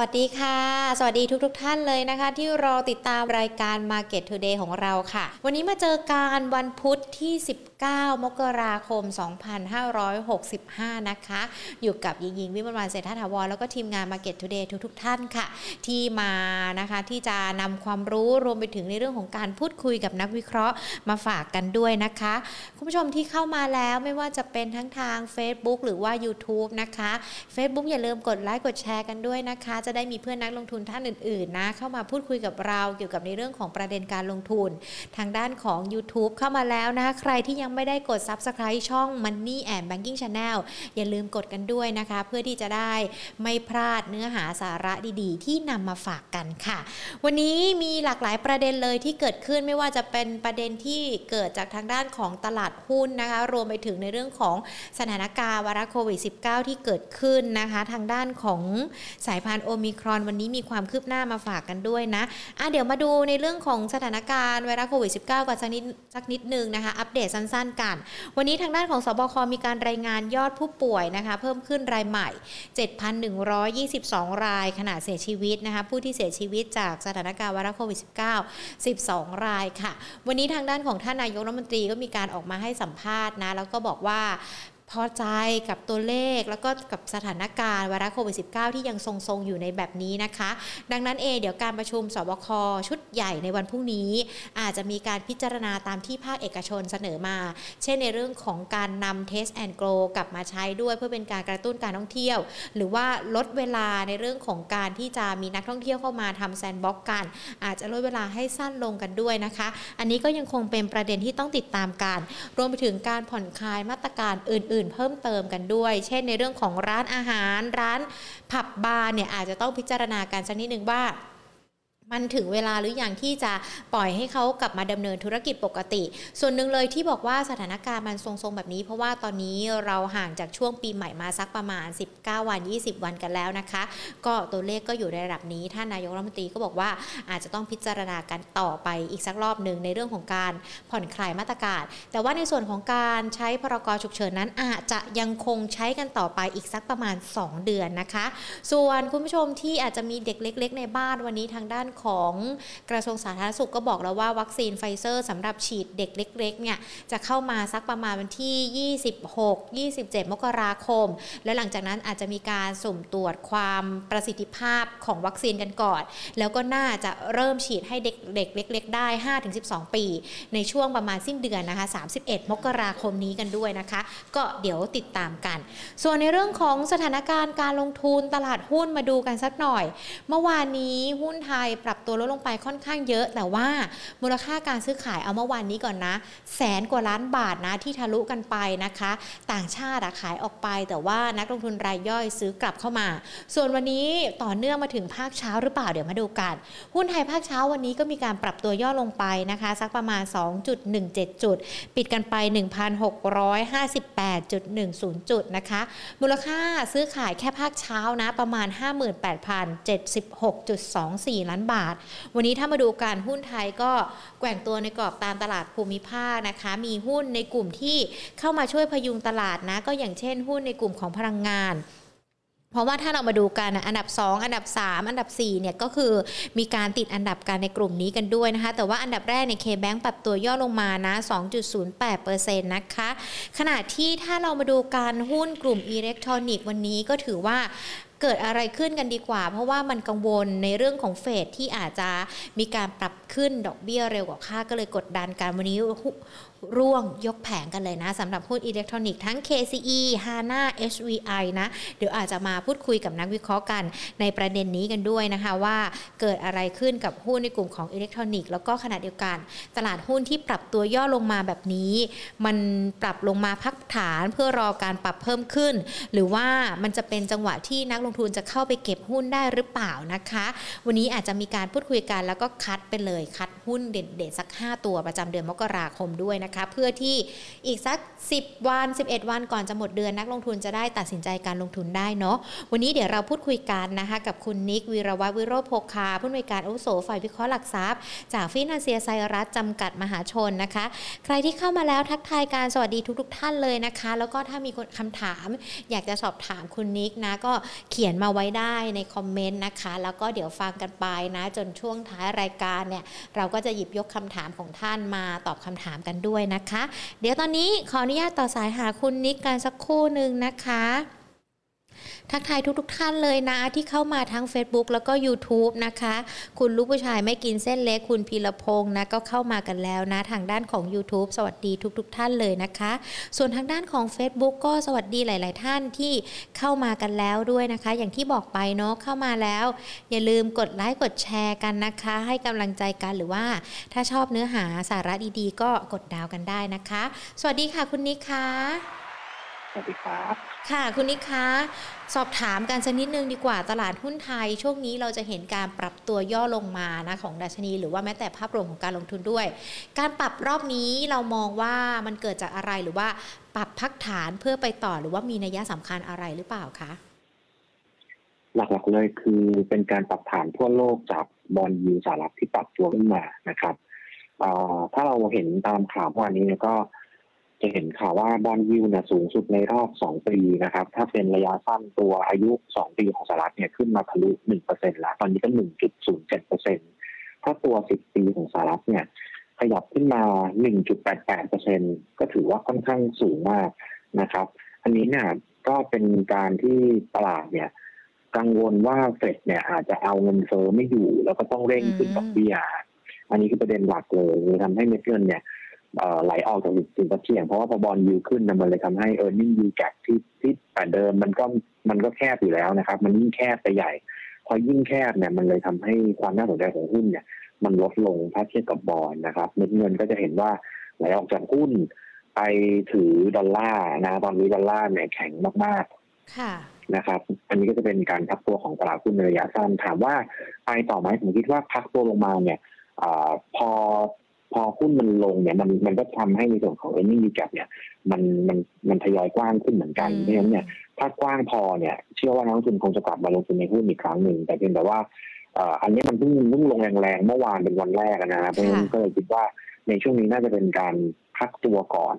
วัสดีค่ะ สวัสดีทุกๆทท่านเลยนะคะ ที่รอติดตามรายการ Market Today ของเราค่ะ วันนี้มาเจอการวันพุธที่ 19 มกราคม 2565 นะคะ อยู่กับยิงยิงวิมลวันเศรษฐถาวรแล้วก็ทีมงาน Market Today ทุกๆทท่านค่ะ ที่มานะคะที่จะนำความรู้รวมไปถึงในเรื่องของการพูดคุยกับนักวิเคราะห์มาฝากกันด้วยนะคะ คุณผู้ชมที่เข้ามาแล้วไม่ว่าจะเป็นทั้งทาง Facebook หรือว่า YouTube นะคะ Facebook อย่าลืมกดไลค์กดแชร์กันด้วยนะคะจะได้มีเพื่อนนักลงทุนท่านอื่นๆนะเข้ามาพูดคุยกับเราเกี่ยวกับในเรื่องของประเด็นการลงทุน ทางด้านของ YouTube เข้ามาแล้วนะใครที่ยังไม่ได้กด Subscribe ช่อง Money and Banking Channel อย่าลืมกดกันด้วยนะคะ เพื่อที่จะได้ไม่พลาดเนื้อหาสาระดีๆ ที่นำมาฝากกันค่ะ วันนี้มีหลากหลายประเด็นเลยที่เกิดขึ้นไม่ว่าจะเป็นประเด็นที่เกิดจากทางด้านของตลาดหุ้นนะคะ รวมไปถึงในเรื่องของสถานการณ์วาระโควิด -19 ที่เกิดขึ้นนะคะ ทางด้านของสายพันธุ์โอมิครอนวันนี้มีความคืบหน้ามาฝากกันด้วยนะอะเดี๋ยวมาดูในเรื่องของสถานการณ์ไวรัสโควิด -19 กันสักนิดสักนิดนึงนะคะ อัปเดตสั้นๆกัน วันนี้ทางด้านของสบคมีการรายงานยอดผู้ป่วยนะคะ เพิ่มขึ้นรายใหม่ 7,122 รายขณะเสียชีวิตนะคะ ผู้ที่เสียชีวิตจากสถานการณ์ไวรัสโควิด -19 12 รายค่ะ วันนี้ทางด้านของท่านนายกรัฐมนตรีก็มีการออกมาให้สัมภาษณ์นะ แล้วก็บอกว่า พอใจกับตัวเลขแล้วก็กับสถานการณ์ไวรัสโควิด -19 ที่ยังทรงๆ อยู่ในแบบนี้นะคะ ดังนั้นเองเดี๋ยวการประชุมสบคชุดใหญ่ในวันพรุ่งนี้ อาจจะมีการพิจารณาตามที่ภาคเอกชนเสนอมา เช่นในเรื่องของการนำ Test and Grow กลับมาใช้ด้วยเพื่อเป็นการกระตุ้นการท่องเที่ยว หรือว่าลดเวลาในเรื่องของการที่จะมีนักท่องเที่ยวเข้ามาทำแซนด์บ็อกกัน อาจจะลดเวลาให้สั้นลงกันด้วยนะคะ อันนี้ก็ยังคงเป็นประเด็นที่ต้องติดตามกันรวมไปถึงการผ่อนคลายมาตรการอื่นอื่นเพิ่มเติมกันด้วย เช่นในเรื่องของร้านอาหาร ร้านผับบาร์เนี่ยอาจจะต้องพิจารณากันสักนิดนึงว่า มันถึงเวลาหรืออยังที่จะปล่อยให้เขากลับมาดำเนินธุรกิจปกติ ส่วนหนึ่งเลยที่บอกว่าสถานการณ์มันทรงๆแบบนี้ เพราะว่าตอนนี้เราห่างจากช่วงปีใหม่มาสักประมาณ 19 วัน 20 วันกันแล้วนะคะ ก็ตัวเลขก็อยู่ในระดับนี้ท่านนายกรัฐมนตรีก็บอกว่าอาจจะต้องพิจารณากันต่อไปอีกสักรอบหนึ่งในเรื่องของการผ่อนคลายมาตรการ แต่ว่าในส่วนของการใช้พรกฉุกเฉินนั้นอาจจะยังคงใช้กันต่อไปอีกสักประมาณ 2 เดือนนะคะ ส่วนคุณผู้ชมที่อาจจะมีเด็กเล็ก ๆ ในบ้านวันนี้ทางด้านของกระทรวงสาธารณสุขก็บอกแล้วว่าวัคซีนไฟเซอร์สำหรับฉีดเด็กเล็กๆเนี่ยจะเข้ามาสักประมาณวันที่ 26 27 มกราคม และหลังจากนั้นอาจจะมีการสุ่มตรวจความประสิทธิภาพของวัคซีนกันก่อน แล้วก็น่าจะเริ่มฉีดให้เด็กเล็ก ๆ ได้ 5-12 ปี ในช่วงประมาณสิ้นเดือนนะคะ 31 มกราคมนี้กันด้วยนะคะ ก็เดี๋ยวติดตามกัน ส่วนในเรื่องของสถานการณ์การลงทุนตลาดหุ้นมาดูกันสักหน่อย เมื่อวานนี้หุ้นไทยปรับตัวลดลงไปค่อนข้างเยอะ แต่ว่ามูลค่าการซื้อขายเอาเมื่อวานนี้ก่อนนะ แสนกว่าล้านบาทนะที่ทะลุกันไปนะคะ ต่างชาติขายออกไป แต่ว่านักลงทุนรายย่อยซื้อกลับเข้ามา ส่วนวันนี้ต่อเนื่องมาถึงภาคเช้าหรือเปล่าเดี๋ยวมาดูกัน หุ้นไทยภาคเช้าวันนี้ก็มีการปรับตัวย่อลงไปนะคะ สักประมาณ 2.17 จุด ปิดกันไป 1,658.10 จุดนะคะ มูลค่าซื้อขายแค่ภาคเช้านะประมาณ 58,076.24 ล้านบาทวันนี้ถ้ามาดูการหุ้นไทยก็แกว่งตัวในกรอบตามตลาดภูมิภาคนะคะ มีหุ้นในกลุ่มที่เข้ามาช่วยพยุงตลาดนะ ก็อย่างเช่นหุ้นในกลุ่มของพลังงานเพราะว่าถ้าเรามาดูกันอันดับ 2 อันดับ 3 อันดับ4เนี่ยก็คือมีการติดอันดับกันในกลุ่มนี้กันด้วยนะคะ แต่ว่าอันดับแรกในเคแบงปรับตัวย่อลงมานะ 2.08%นะคะ ขณะที่ถ้าเรามาดูการหุ้นกลุ่มอิเล็กทรอนิกส์วันนี้ก็ถือว่า เกิดอะไรขึ้นกันดีกว่า เพราะว่ามันกังวลในเรื่องของเฟดที่อาจจะมีการปรับขึ้นดอกเบี้ยเร็วกว่าคาดก็เลยกดดันการวันนี้ร่วงยกแผงกันเลยนะสำหรับหุ้นอิเล็กทรอนิกส์ทั้ง KCE HANA HVI นะเดี๋ยวอาจจะมาพูดคุยกับนักวิเคราะห์กันในประเด็นนี้กันด้วยนะคะว่าเกิดอะไรขึ้นกับหุ้นในกลุ่มของอิเล็กทรอนิกส์แล้วก็ขณะเดียวกัน ตลาดหุ้นที่ปรับตัวย่อลงมาแบบนี้ มันปรับลงมาพักฐานเพื่อรอการปรับเพิ่มขึ้น หรือว่ามันจะเป็นจังหวะที่นักลงทุนจะเข้าไปเก็บหุ้นได้หรือเปล่านะคะ วันนี้อาจจะมีการพูดคุยกันแล้วก็คัดไปเลยคัดหุ้นเด่นๆสัก 5 ตัวประจำเดือนมกราคมด้วยนะคะ เพื่อที่อีกสัก 10 วัน 11 วันก่อนจะหมดเดือนนักลงทุนจะได้ตัดสินใจการลงทุนได้เนาะวันนี้เดี๋ยวเราพูดคุยกันนะคะกับคุณนิกวีรวัตวิโรโภคาผู้อำนวยการอุโสฝ่ายวิเคราะห์หลักทรัพย์ จากฟินแลนเซียไซรัสจำกัดมหาชนนะคะ ใครที่เข้ามาแล้วทักทายการสวัสดีทุกๆท่านเลยนะคะ แล้วก็ถ้ามีคำถาม อยากจะสอบถามคุณนิกนะก็เขียนมาไว้ได้ในคอมเมนต์นะคะ แล้วก็เดี๋ยวฟังกันไปนะ จนช่วงท้ายรายการเนี่ยเราก็จะหยิบยกคำถามของท่านมาตอบคำถามกันด้วยนะคะ เดี๋ยวตอนนี้ขออนุญาตต่อสายหาคุณนิกกันสักครู่หนึ่งนะคะ ทักทายทุกๆทท่านเลยนะ ที่เข้ามาทั้ง Facebook แล้วก็ YouTube นะคะ คุณลูกผู้ชายไม่กินเส้นเล็กคุณพีรพงศ์นะก็เข้ามากันแล้วนะ ทางด้านของ YouTube สวัสดีทุกๆทท่านเลยนะคะ ส่วนทางด้านของ Facebook ก็สวัสดีหลาย ๆ ท่านที่เข้ามากันแล้วด้วยนะคะ อย่างที่บอกไปเนาะเข้ามาแล้ว อย่าลืมกดไลค์กดแชร์กันนะคะ ให้กำลังใจกันหรือว่า ถ้าชอบเนื้อหาสาระดีๆ ก็กดดาวกันได้นะคะ สวัสดีค่ะคุณนิคะ วัสดีครับ ค่ะ คุณนิคะสอบถามกันสักนิดนึงดีกว่าตลาดหุ้นไทย ช่วงนี้เราจะเห็นการปรับตัวย่อลงมานะของดัชนี หรือว่าแม้แต่ภาพรวมของการลงทุนด้วย การปรับรอบนี้เรามองว่ามันเกิดจากอะไรหรือว่าปรับพักฐานเพื่อไปต่อหรือว่ามีนัยสำคัญอะไรหรือเปล่าคะหลักๆเลยคือเป็นการปรับฐานทั่วโลกจากบอลยูสหรัฐที่ปรับตัวขึ้นมานะครับถ้าเราเห็นตามข่าววันนี้ก็ จะเห็นข่าวว่า bond yield เนี่ยสูงสุดในรอบสองปีนะครับ ถ้าเป็นระยะสั้นตัวอายุสองปีของสหรัฐเนี่ยขึ้นมาทะลุหนึ่งเปอร์เซ็นต์แล้ว ตอนนี้ก็หนึ่งจุดศูนย์เจ็ดเปอร์เซ็นต์ถ้าตัวสิบปีของสหรัฐเนี่ยขยับขึ้นมาหนึ่งจุดแปดแปดเปอร์เซ็นก็ถือว่าค่อนข้างสูงมากนะครับ อันนี้เนี่ยก็เป็นการที่ตลาดเนี่ยกังวลว่าเฟดเนี่ยอาจจะเอาเงินเฟ้อไม่อยู่ แล้วก็ต้องเร่งขึ้นดอกเบี้ย อันนี้คือประเด็นหลักเลยทำให้เม็ดเงินเนี่ย ไหลออกจากสินทรัพย์เสี่ยง เพราะว่าพอ bond yield ขึ้นมันเลยทำให้ earnings yield gap ที่ที่แต่เดิมมันก็มันก็แคบอยู่แล้วนะครับ มันยิ่งแคบไปใหญ่ พอยิ่งแคบเนี่ยมันเลยทำให้ความน่าสนใจของหุ้นเนี่ย มันลดลงถ้าเทียบกับบอลนะครับเม็ดเงินก็จะเห็นว่าไหลออกจากหุ้นไปถือดอลลาร์นะตอนนี้ดอลลาร์เนี่ยแข็งมากๆนะครับ อันนี้ก็จะเป็นการพักตัวของตลาดหุ้นในระยะสั้นถามว่าไปต่อไหมผมคิดว่าพักตัวลงมาเนี่ยอพอพ อหุ้นมันลงเนี่ยมันมันก็ทำให้ในส่วนของ e a r n i n g gap เนี่ยมันมันมันทยอยกว้างขึ้นเหมือนกันเพราะฉะนั้นเนี่ยถ้ากว้างพอเนี่ย เชื่อว่านักลงทุนคงจะกลับมาลงทุนในหุ้นอีกครั้งหนึ่งแต่เพียงแต่ว่าอันนี้มันเพิ่งเพิ่งลงแรงๆเมื่อวานเป็นวันแรกนะเพราะฉะนั้นก็เลยคิดว่าในช่วงนี้น่าจะเป็นการพักตัวก่อน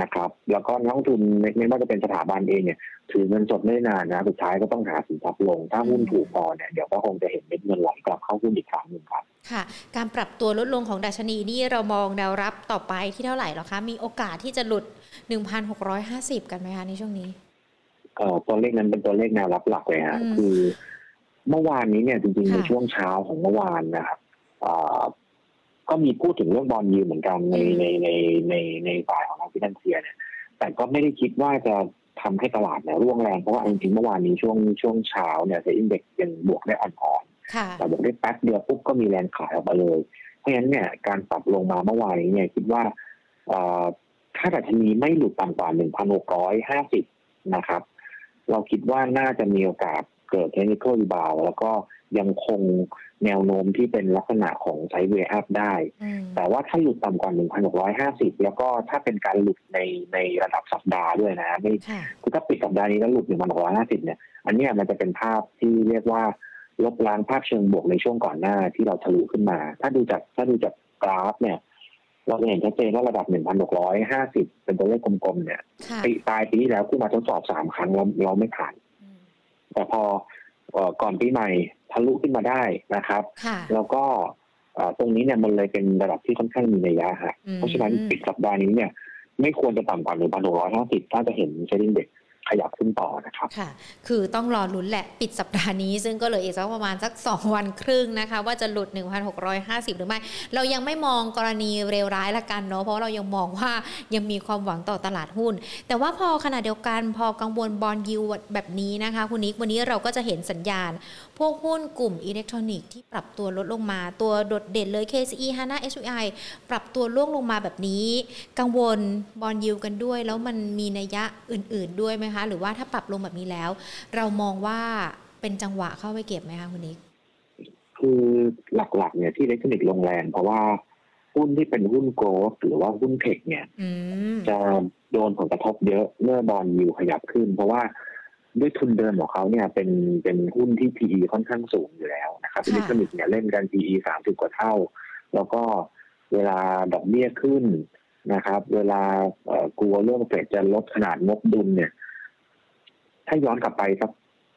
นะครับ แล้วก็นักลงทุนไม่ว่าจะเป็นสถาบันเองเนี่ยถือเงินสดไม่นานนะสุดท้ายก็ต้องหาสินทรัพย์ลง ถ้าหุ้นถูกพอเนี่ยเดี๋ยวก็คงจะเห็นเม็ดเงินไหลกลับเข้าหุ้นอีกครั้งหนึ่งครับ ค่ะ การปรับตัวลดลงของดัชนีนี่เรามองแนวรับต่อไปที่เท่าไหร่หรอคะ มีโอกาสที่จะหลุด 1,650 กันไหมคะในช่วงนี้เอ่อตัวเลขนั้นเป็นตัวเลขแนวรับหลักเลยฮะคือเมื่อวานนี้เนี่ยจริงๆในช่วงเช้าของเมื่อวานนะครับก็มีพูดถึงเรื่องบอลยูเหมือนกันในในในในในฝ่ายของทางฟินันเซียเนี่ยแต่ก็ไม่ได้คิดว่าจะทำให้ตลาดเนี่ยร่วงแรงเพราะว่าจริงๆเมื่อวานนี้ช่วงช่วงเช้าเนี่ย SET Index ยังบวกได้อ่อน แต่บวกได้แป๊บเดียวปุ๊บก็มีแรงขายออกมาเลย เพราะฉะนั้นเนี่ยการปรับลงมาเมื่อวานนี้เนี่ยคิดว่าถ้าดัชนีไม่หลุดต่ำกว่า 1,650 นะครับ เราคิดว่าน่าจะมีโอกาสเกิด technical rebound แล้วก็ยังคงแนวโน้มที่เป็นลักษณะของ sideway up ได้ แต่ว่าถ้าหลุดต่ำกว่า 1,650 แล้วก็ถ้าเป็นการหลุดในในระดับสัปดาห์ด้วยนะ ไม่คือถ้าปิดสัปดาห์นี้แล้วหลุด 1,650 เนี่ย อันนี้มันจะเป็นภาพที่เรียกว่า ลบล้างภาพเชิงบวกในช่วงก่อนหน้าที่เราทะลุขึ้นมา ถ้าดูจากถ้าดูจากกราฟเนี่ย เราจะเห็นชัดเจนว่าระดับ 1,650 เป็นตัวเลขกลมๆเนี่ยปีปลายปีแล้วขึ้นมาทดสอบสามครั้งเราเราไม่ผ่าน แต่พอก่อนปีใหม่ทะลุขึ้นมาได้นะครับ แล้วก็ตรงนี้เนี่ยมันเลยเป็นระดับที่ค่อนข้างมีนัยยะฮะเพราะฉะนั้นปิดสัปดาห์นี้เนี่ย ไม่ควรจะต่ำกว่า 1,650 ถ้าจะเห็นเชดดิ้งเด็ก ขยับขึ้นต่อนะครับค่ะ คือต้องรอลุ้นแหละปิดสัปดาห์นี้ ซึ่งก็เหลืออีกสักประมาณสัก 2 วันครึ่งนะคะ ว่าจะหลุด 1,650 หรือไม่ เรายังไม่มองกรณีเร็วร้ายละกันเนาะเพราะเรายังมองว่ายังมีความหวังต่อตลาดหุ้น แต่ว่าพอขณะเดียวกันพอกังวลบอลยูแบบนี้นะคะคุณนิกวันนี้เราก็จะเห็นสัญญาณ พวกหุ้นกลุ่มอิเล็กทรอนิกส์ที่ปรับตัวลดลงมาตัวโดดเด่นเลย KCE HANA SUI ปรับตัวร่วงลงมาแบบนี้ กังวล bond yield กันด้วย แล้วมันมีนัยยะอื่น ๆ ด้วยไหมคะหรือว่าถ้าปรับลงแบบนี้แล้ว เรามองว่าเป็นจังหวะเข้าไปเก็บไหมคะคุณนิกคือหลักๆ เนี่ยที่อิเล็กทรอนิกส์ลงแรงเพราะว่าหุ้นที่เป็นหุ้น growth หรือว่าหุ้น tech เนี่ยจะโดนผลกระทบเยอะเมื่อบอลยูขยับขึ้น เพราะว่าด้วยทุนเดิมของเขาเนี่ยเป็นเป็นหุ้นที่ PE ค่อนข้างสูงอยู่แล้วนะครับอิเล็กทรอนิกส์เนี่ยเล่นกัน PE สามสิบกว่าเท่า แล้วก็เวลาดอกเบี้ยขึ้นนะครับ เวลากลัวเรื่องเฟดจะลดขนาดงบดุลเนี่ย ถ้าย้อนกลับไปสัก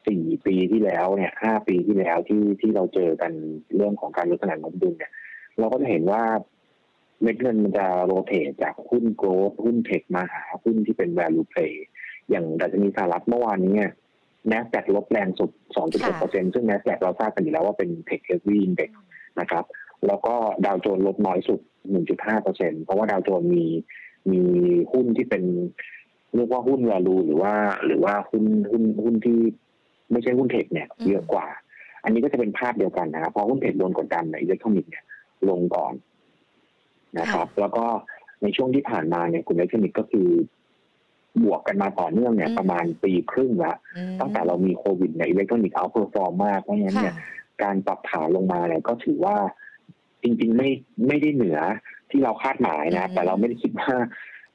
สี่ปีที่แล้วเนี่ยห้าปีที่แล้วที่ที่เราเจอกันเรื่องของการลดขนาดงบดุลเนี่ย เราก็จะเห็นว่าเม็ดเงินมันจะโรเตทจากหุ้นโกลด์หุ้นเทคมาหาหุ้นที่เป็น value play อย่างดัชนีสหรัฐเมื่อวานนี้เนี่ย NASDAQ ลบแรงสุด 2.6%ซึ่ง NASDAQ เราทราบกันอยู่แล้วว่าเป็น tech heavy index นะครับ แล้วก็ดาวโจนส์ลดน้อยสุด 1.5%เพราะว่าดาวโจนส์มีมีหุ้นที่เป็น เรียกว่าหุ้น value หรือว่า หรือว่าหุ้นหุ้นหุ้นที่ไม่ใช่หุ้นเทคเนี่ยอืมเยอะกว่า อันนี้ก็จะเป็นภาพเดียวกันนะครับเพราะหุ้น tech โดนกดดันในอิเล็กทรอนิกส์เนี่ยลงก่อนนะครับ แล้วก็ในช่วงที่ผ่านมาเนี่ยกลุ่มอิเล็กทรอนิกส์ก็คือบวกกันมาต่อเนื่องเนี่ยอืมประมาณปีครึ่งละอืมตั้งแต่เรามีโควิดเนี่ยอิเล็กทรอนิกส์ outperform มากเพราะฉะนั้นค่ะเนี่ยการปรับฐานลงมาเนี่ยก็ถือว่าจริง ๆ ไม่ไม่ได้เหนือที่เราคาดหมายนะ แต่เราไม่ได้คิดว่า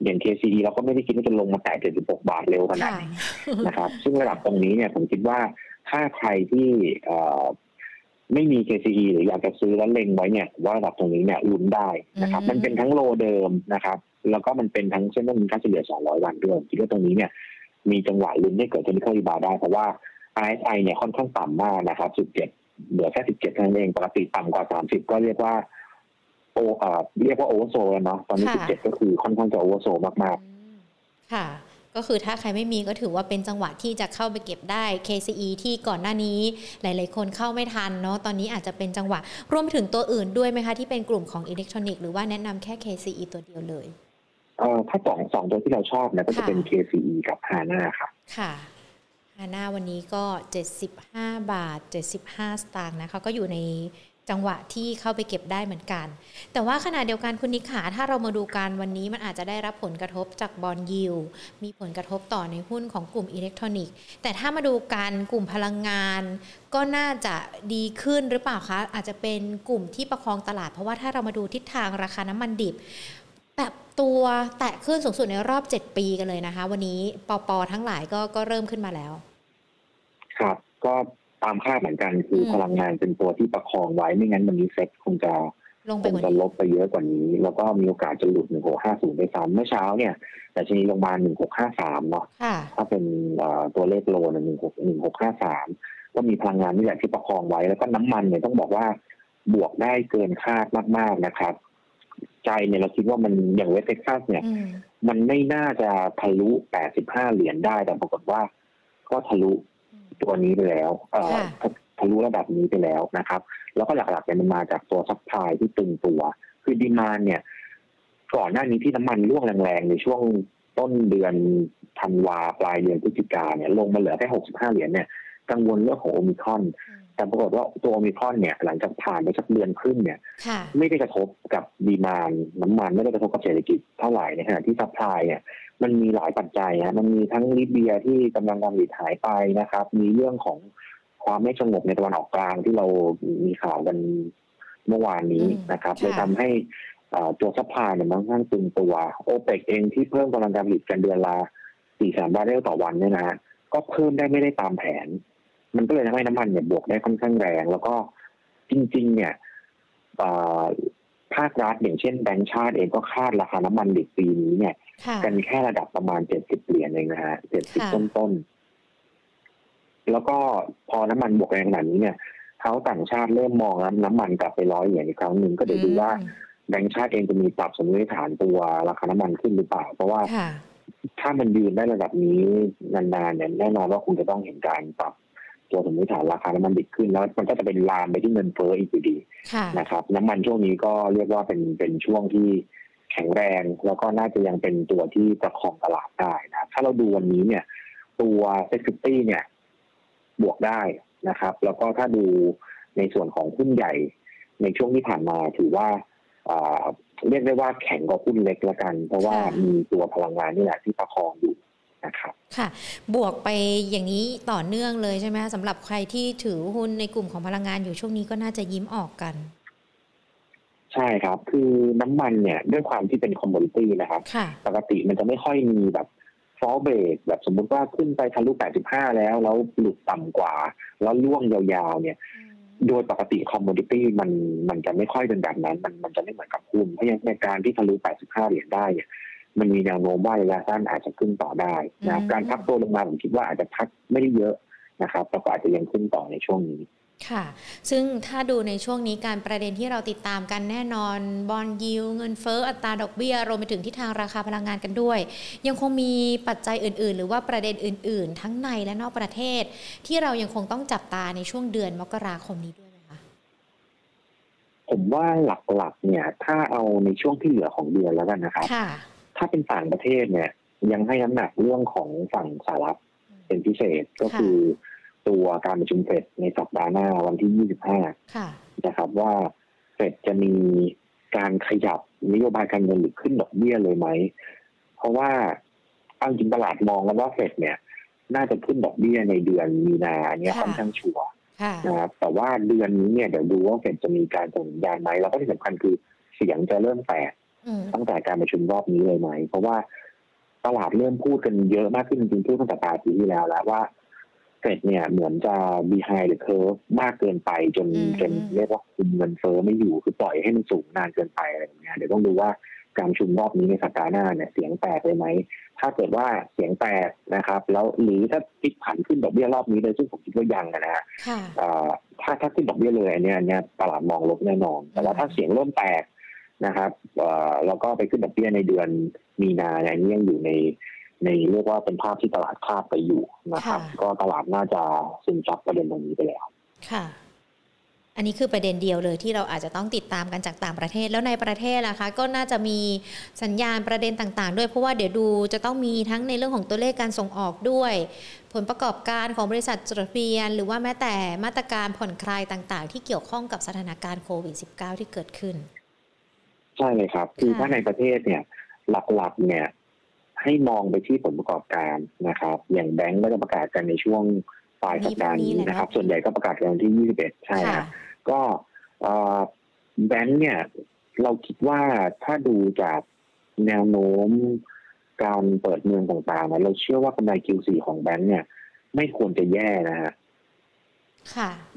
อย่าง KCE เราก็ไม่ได้คิดว่าจะลงมาแตะ76 บาทเร็วขนาดค่ะนี้นะครับ ซึ่งระดับตรงนี้เนี่ยผมคิดว่าถ้าใครที่เอ่อไม่มี KCE หรืออยากจะซื้อแล้วเล็งไว้เนี่ยผมว่าระดับตรงนี้เนี่ยลุ้นได้นะครับอืมมันเป็นทั้ง low เดิมนะครับ แล้วก็มันเป็นทั้งเส้นต้นทุนค่าเฉลี่ย 200 วันด้วยผมคิดว่าตรงนี้เนี่ยมีจังหวะลุ้นให้เกิด technical rebound ได้เพราะว่า RSI เนี่ยค่อนข้างต่ำมากนะครับ17เหลือแค่17เท่านั้นเองปกติต่ำกว่า 30 ก็เรียกว่า โอเอ่อเรียกว่า oversold แล้วเนาะตอนนี้ค่ะ17ก็คือค่อนข้างจะ oversoldมากอืมค่ะ ก็คือถ้าใครไม่มีก็ถือว่าเป็นจังหวะที่จะเข้าไปเก็บได้ KCE ที่ก่อนหน้านี้หลาย ๆ คนเข้าไม่ทันเนาะตอนนี้อาจจะเป็นจังหวะรวมไปถึงตัวอื่นด้วยไหมคะ ที่เป็นกลุ่มของอิเล็กทรอนิกส์หรือว่าแนะนำแค่ KCE ตัวเดียวเลยๆเอ่อถ้าสองสองตัวที่เราชอบเนี่ยก็จะเป็นค่ะ KCE กับ HANA ค่ะ ค่ะฮาน่าวันนี้ก็ 75 บาท 75 สตางค์นะคะก็อยู่ใน จังหวะที่เข้าไปเก็บได้เหมือนกัน แต่ว่าขณะเดียวกันคุณนิขาถ้าเรามาดูการวันนี้มันอาจจะได้รับผลกระทบจากบอลยิว มีผลกระทบต่อในหุ้นของกลุ่มอิเล็กทรอนิกส์ แต่ถ้ามาดูการกลุ่มพลังงาน ก็น่าจะดีขึ้นหรือเปล่าคะ อาจจะเป็นกลุ่มที่ประคองตลาด เพราะว่าถ้าเรามาดูทิศทางราคาน้ำมันดิบแบบตัวแตะขึ้นสูงสุดในรอบ 7 ปีกันเลยนะคะ วันนี้ปอปอทั้งหลายก็ก็เริ่มขึ้นมาแล้ว ครับก็ ตามคาดเหมือนกัน คืออมพลังงานเป็นตัวที่ประคองไว้ไม่งั้นวันนี้เซ็ตคงจะลงคไปงกว่าจะนี้ลบไปเยอะกว่านี้ แล้วก็มีโอกาสจะหลุด 1650ได้ซ้ำเมื่อเช้าเนี่ยแต่ชนีลงมา 1653 เนาะค่ะถ้าเป็นเอ่อตัวเลขโลนะ16 1653 ก็มีพลังงานนี่แหละที่ประคองไว้ แล้วก็น้ำมันเนี่ยต้องบอกว่าบวกได้เกินคาดมาก ๆ นะครับ ใจเนี่ยเราคิดว่ามันอย่างเวสเท็กซัสเนี่ยอืมมันไม่น่าจะทะลุ 85 เหรียญได้แต่ปรากฏว่า ก็ทะลุ ตัวนี้ไปแล้วเอ่อค่ะทะลุระดับนี้ไปแล้วนะครับ แล้วก็หลักๆเนี่ยมันมาจากตัว supply ที่ตึงตัว คือ demand เนี่ย ก่อนหน้านี้ที่น้ำมันร่วงแรงๆ ในช่วงต้นเดือนธันวาปลายเดือนพฤศจิกาเนี่ยลงมาเหลือแค่65เหรียญเนี่ยกังวลเรื่องของโอมิครอนอืมแต่ปรากฏว่าตัวโอมิครอนเนี่ยหลังจากผ่านไปสักเดือนครึ่งเนี่ยค่ะไม่ได้กระทบกับ demand น้ำมันไม่ได้กระทบกับเศรษฐกิจเท่าไหร่ในขณะที่ supply เนี่ย มันมีหลายปัจจัยฮะมันมีทั้งลิเบียที่กำลังการผลิตหายไปนะครับ มีเรื่องของความไม่สงบในตะวันออกกลางที่เรามีข่าวกันเมื่อวานนี้อืมนะครับค่ะเลยทำให้เอ่อตัว supply เนี่ยมันค่อนข้างตึงตัวโอเปกเองที่เพิ่มกำลังการผลิตกันเดือนละ4แสนบาร์เรลต่อวันเนี่ยนะฮะก็เพิ่มได้ไม่ได้ตามแผน มันก็เลยทำให้น้ำมันเนี่ยบวกได้ค่อนข้างแรง แล้วก็จริง ๆ เนี่ยเอ่อภาครัฐอย่างเช่นแบงก์ชาติเองก็คาดราคาน้ำมันดิบปีนี้เนี่ยค่ะ กันแค่ระดับประมาณเจ็ดสิบเหรียญเองนะฮะเจ็ดสิบค่ะต้นๆ แล้วก็พอน้ำมันบวกแรงขนาดนี้เนี่ยเขาต่างชาติเริ่มมองแล้วน้ำมันกลับไปร้อยเหรียญอีกครั้งหนึ่งก็เดี๋ยวดูว่าอืมแบงก์ชาติเองจะมีปรับสมมติฐานตัวราคาน้ำมันขึ้นหรือเปล่า เพราะว่าค่ะถ้ามันยืนได้ระดับนี้นานๆเนี่ยแน่นอนว่าคงจะต้องเห็นการปรับตัวสมมติฐานราคาน้ำมันดิบขึ้นแล้วมันก็จะเป็นลามไปที่เงินเฟ้ออีกอยู่ดีค่ะนะครับ น้ำมันช่วงนี้ก็เรียกว่าเป็นเป็นช่วงที่ แข็งแรง แล้วก็น่าจะยังเป็นตัวที่ประคองตลาดได้นะถ้าเราดูวันนี้เนี่ย ตัวเซ็กซิตี้เนี่ย บวกได้นะครับ แล้วก็ถ้าดูในส่วนของหุ้นใหญ่ในช่วงที่ผ่านมาถือว่าอ่าเรียกได้ว่าแข็งกว่าหุ้นเล็กละกัน เพราะว่าค่ะมีตัวพลังงานนี่แหละที่ประคองอยู่นะครับค่ะ บวกไปอย่างนี้ต่อเนื่องเลยใช่ไหมคะสำหรับใครที่ถือหุ้นในกลุ่มของพลังงานอยู่ช่วงนี้ก็น่าจะยิ้มออกกัน ใช่ครับ คือน้ำมันเนี่ยด้วยความที่เป็น commodity นะครับค่ะปกติมันจะไม่ค่อยมีแบบ false break แบบสมมุติว่าขึ้นไปทะลุ 85 แล้ว แล้วหลุดต่ำกว่า แล้วร่วงยาวๆ เนี่ย โดยปกติ commodity มันมันจะไม่ค่อยเป็นแบบนั้น มันมันจะไม่เหมือนกับหุ้นเพราะฉะนั้นในการที่ทะลุ 85 เหรียญได้เนี่ยมันมีแนวโน้มว่าระยะสั้นอาจจะขึ้นต่อได้นะอืมการพักตัวลงมาผมคิดว่าอาจจะพักไม่ได้เยอะนะครับแต่ก็อาจจะยังขึ้นต่อในช่วงนี้ ค่ะ ซึ่งถ้าดูในช่วงนี้การประเด็นที่เราติดตามกันแน่นอน บอลยิว เงินเฟ้อ อัตราดอกเบี้ย รวมไปถึงที่ทางราคาพลังงานกันด้วย ยังคงมีปัจจัยอื่น ๆ หรือว่าประเด็นอื่น ๆ ทั้งในและนอกประเทศ ที่เรายังคงต้องจับตาในช่วงเดือนมกราคมนี้ด้วยไหมคะ ผมว่าหลัก ๆ เนี่ย ถ้าเอาในช่วงที่เหลือของเดือนแล้วกันนะครับถ้าเป็นต่างประเทศเนี่ย ยังให้น้ำหนักเรื่องของฝั่งสหรัฐเป็นพิเศษก็คือ ตัวการประชุมเฟดในสัปดาห์หน้าวันที่ 25 นะครับว่าเฟดจะมีการขยับนโยบายการเงินหรือขึ้นดอกเบี้ยเลยไหม เพราะว่าเอาจริงตลาดมองกันว่าเฟดเนี่ย น่าจะขึ้นดอกเบี้ยในเดือนมีนาอันนี้ค่อนข้างชัวร์นะครับแต่ว่าเดือนนี้เนี่ยเดี๋ยวดูว่าเฟดจะมีการส่งสัญญาณไหมแล้วก็ที่สำคัญคือเสียงจะเริ่มแตกตั้งแต่การประชุมรอบนี้เลยไหม เพราะว่าตลาดเริ่มพูดกันเยอะมากขึ้นจริงๆพูดตั้งแต่ปลายปีที่แล้วแล้วว่า เฟดเนี่ยเหมือนจะ behind the curve มากเกินไปจนจนเรียกว่าคุมเงินเฟ้อไม่อยู่คือปล่อยให้มันสูงนานเกินไปอะไรอย่างเงี้ยเดี๋ยวต้องดูว่าการชุมรอบนี้ในสัปดาห์หน้าเนี่ยเสียงแตกเลยไหม ถ้าเกิดว่าเสียงแตกนะครับ แล้วหรือถ้าพลิกผันขึ้นดอกเบี้ยรอบนี้เลยซึ่งผมคิดว่ายังนะฮะถ้าถ้าขึ้นดอกเบี้ยเลยอันนี้อันนี้ตลาดมองลบแน่นอน แต่ว่าถ้าเสียงเริ่มแตกนะครับแล้วก็ไปขึ้นดอกเบี้ยในเดือนมีนาเนี่ยนี้ยังอยู่ใน ในเรียกว่าเป็นภาพที่ตลาดคาดไปอยู่นะครับ ก็ตลาดน่าจะซึมซับประเด็นตรงนี้ไปแล้ว ค่ะ อันนี้คือประเด็นเดียวเลยที่เราอาจจะต้องติดตามกันจากต่างประเทศแล้วในประเทศล่ะคะ ก็น่าจะมีสัญญาณประเด็นต่างๆ ด้วยเพราะว่าเดี๋ยวดูจะต้องมีทั้งในเรื่องของตัวเลขการส่งออกด้วย ผลประกอบการของบริษัทจดทะเบียน หรือว่าแม้แต่มาตรการผ่อนคลายต่างๆ ที่เกี่ยวข้องกับสถานการณ์โควิด -19 ที่เกิดขึ้น ใช่เลยครับ คือถ้าในประเทศเนี่ยหลักๆเนี่ย ให้มองไปที่ผลประกอบการนะครับ อย่างแบงก์ก็จะประกาศกันในช่วงปลายสัปดาห์นี้นะครับ ส่วนใหญ่ก็ประกาศกันวันที่ 21 ใช่ครับก็แบงก์เนี่ย เราคิดว่าถ้าดูจากแนวโน้มการเปิดเมืองต่างๆเราเชื่อว่ากำไร Q4 ของแบงก์เนี่ย ไม่ควรจะแย่นะฮะ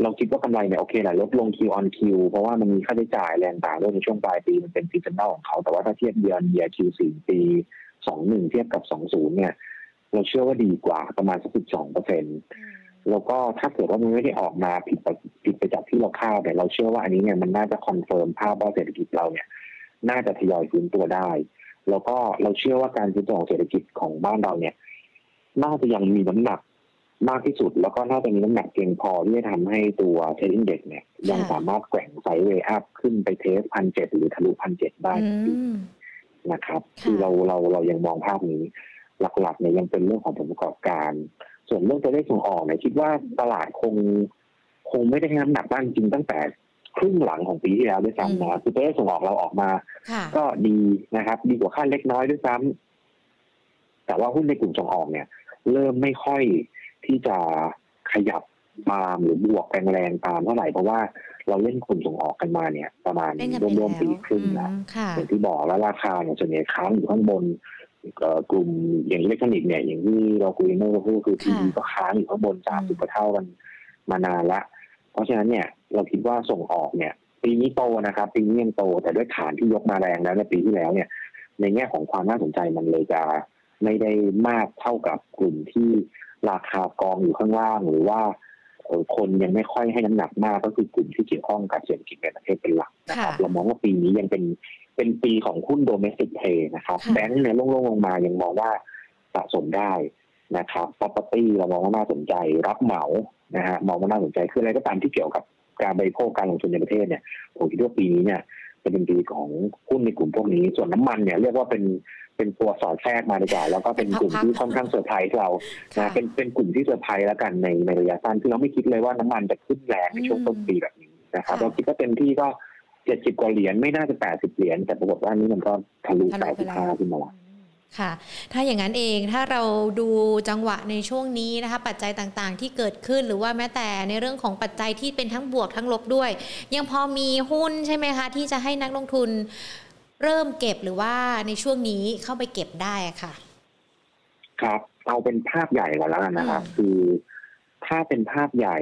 เราคิดว่ากำไรเนี่ยโอเคแหละลดลง Q on Q เพราะว่ามันมีค่าใช้จ่ายแรงต่างด้วยในช่วงปลายปีมันเป็น seasonal ของเขา แต่ว่าถ้าเทียบเดือนเยีย Q4 ปี สองหนึ่งเทียบกับสองศูนย์เนี่ย เราเชื่อว่าดีกว่าประมาณสักสิบสองเปอร์เซ็นต์แล้วก็ถ้าเกิดว่ามันไม่ได้ออกมาผิดไปผิดไปจากที่เราคาดเนี่ยเราเชื่อว่าอันนี้เนี่ยมันน่าจะ confirm ภาพว่าเศรษฐกิจเราเนี่ย น่าจะทยอยฟื้นตัวได้ แล้วก็เราเชื่อว่าการฟื้นตัวของเศรษฐกิจของบ้านเราเนี่ย น่าจะยังมีน้ำหนักมากที่สุด แล้วก็น่าจะมีน้ำหนักเพียงพอที่จะทำให้ตัว trend index เนี่ย ยังสามารถแกว่ง sideway up ขึ้นไป test พันเจ็ดหรือทะลุพันเจ็ดได้ นะครับคือเราเราเรายังมองภาพนี้ หลักๆเนี่ยยังเป็นเรื่องของผลประกอบการ ส่วนเรื่องตัวเลขส่งออกเนี่ยคิดว่าตลาดคง คงไม่ได้ให้น้ำหนักบ้างจริงตั้งแต่ครึ่งหลังของปีที่แล้วด้วยซ้ำนะคือตัวเลขส่งออกเราออกมา ก็ดีนะครับ ดีกว่าคาดเล็กน้อยด้วยซ้ำแต่ว่าหุ้นในกลุ่มส่งออกเนี่ย เริ่มไม่ค่อยที่จะขยับตามหรือบวกแรงๆตามเท่าไหร่เพราะว่า เราเล่นคนส่งออกกันมาเนี่ยประมาณรวมๆปีครึ่งแล้วอย่างที่บอกแล้วราคาเนี่ยส่วนใหญ่ค้างอยู่ข้างบนกลุ่มอย่างอิเล็กทรอนิกส์เนี่ยอย่างที่เราคุยเมื่อสักครู่คือทีวีก็ค้างอยู่ข้างบนสามสิบเท่ากันมานานละเพราะฉะนั้นเนี่ยเราคิดว่าส่งออกเนี่ย ปีนี้โตนะครับปีนี้ยังโตแต่ด้วยฐานที่ยกมาแรงแล้วในปีที่แล้วเนี่ย ในแง่ของความน่าสนใจมันเลยจะไม่ได้มากเท่ากับกลุ่มที่ราคากองอยู่ข้างล่างหรือว่า คนยังไม่ค่อยให้น้ำหนักมากก็คือกลุ่มที่เกี่ยวข้องกับเศรษฐกิจในประเทศเป็นหลักนะครับเรามองว่าปีนี้ยังเป็นเป็นปีของหุ้นโดเมสติกเพย์นะครับแบงก์เนี่ยลงๆลงมายังมองว่าสะสมได้นะครับ property เรามองว่าน่าสนใจรับเหมานะฮะมองว่าน่าสนใจคืออะไรก็ตามที่เกี่ยวกับการบริโภคการลงทุนในประเทศเนี่ยผมคิดว่าปีนี้เนี่ย จะเป็นดีของหุ้นในกลุ่มพวกนี้ ส่วนน้ำมันเนี่ยเรียกว่าเป็นเป็นตัวสอดแทรกมาดีกว่าแล้วก็เป็นกลุ่มที่ค่อนข้างเซอร์ไพรส์เรานะเป็นเป็นกลุ่มที่เซอร์ไพรส์แล้วกันในในระยะสั้นคือเราไม่คิดเลยว่าน้ำมันจะขึ้นแรงในช่วงต้นปีแบบนี้นะครับเราคิดว่าเต็มที่ก็เจ็ดสิบกว่าเหรียญไม่น่าจะแปดสิบเหรียญแต่ปรากฏว่านี้มันก็ทะลุแปดสิบห้าขึ้นมาแล้ว ค่ะ ถ้าอย่างนั้นเองถ้าเราดูจังหวะในช่วงนี้นะคะปัจจัยต่างๆ ที่เกิดขึ้นหรือว่าแม้แต่ในเรื่องของปัจจัยที่เป็นทั้งบวกทั้งลบด้วย ยังพอมีหุ้นใช่ไหมคะ ที่จะให้นักลงทุนเริ่มเก็บหรือว่าในช่วงนี้เข้าไปเก็บได้ค่ะ ครับเอาเป็นภาพใหญ่ก่อนแล้วกันนะครับคือถ้าเป็นภาพใหญ่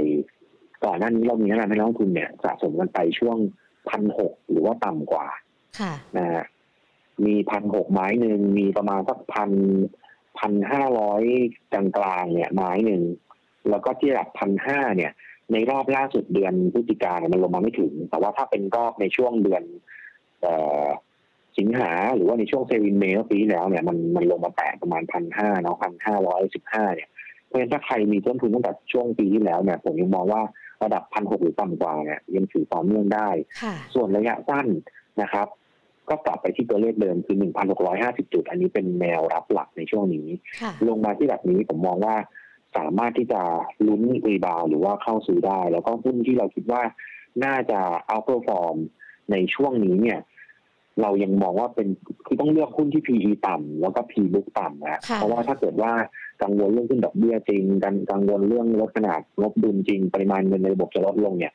ก่อนหน้านี้เรามีนักลงทุนเนี่ยสะสมกันไปช่วงพันหกหรือว่าต่ำกว่าค่ะนะฮะ มีพันหกไม้หนึ่งมีประมาณสักพันพันห้าร้อยกลางๆเนี่ยไม้หนึ่งแล้วก็ที่ระดับพันห้าเนี่ย ในรอบล่าสุดเดือนพฤศจิกาเนี่ยมันลงมาไม่ถึง แต่ว่าถ้าเป็นรอบในช่วงเดือนเอ่อสิงหาหรือว่าในช่วงเซวินเมย์ปีที่แล้วเนี่ยมันมันลงมาแตะประมาณพันห้าเนาะพันห้าร้อยสิบห้าเนี่ยเพราะฉะนั้นถ้าใครมีต้นทุนตั้งแต่ช่วงปีที่แล้วเนี่ยผมยังมองว่าระดับพันหกหรือต่ำกว่าเนี่ยยังถือต่อเนื่องได้ค่ะส่วนระยะสั้นนะครับ ก็กลับไปที่ตัวเลขเดิมคือ 1,650 จุด อันนี้เป็นแนวรับหลักในช่วงนี้ค่ะลงมาที่แบบนี้ผมมองว่าสามารถที่จะลุ้น rebound หรือว่าเข้าซื้อได้ แล้วก็หุ้นที่เราคิดว่าน่าจะ outperform ในช่วงนี้เนี่ย เรายังมองว่าเป็นคือต้องเลือกหุ้นที่ PE ต่ำแล้วก็ P book ต่ำนะค่ะเพราะว่าถ้าเกิดว่ากังวลเรื่องขึ้นดอกเบี้ยจริงกันกังวลเรื่องลดขนาดงบดุลจริง ปริมาณเงินในระบบจะลดลงเนี่ย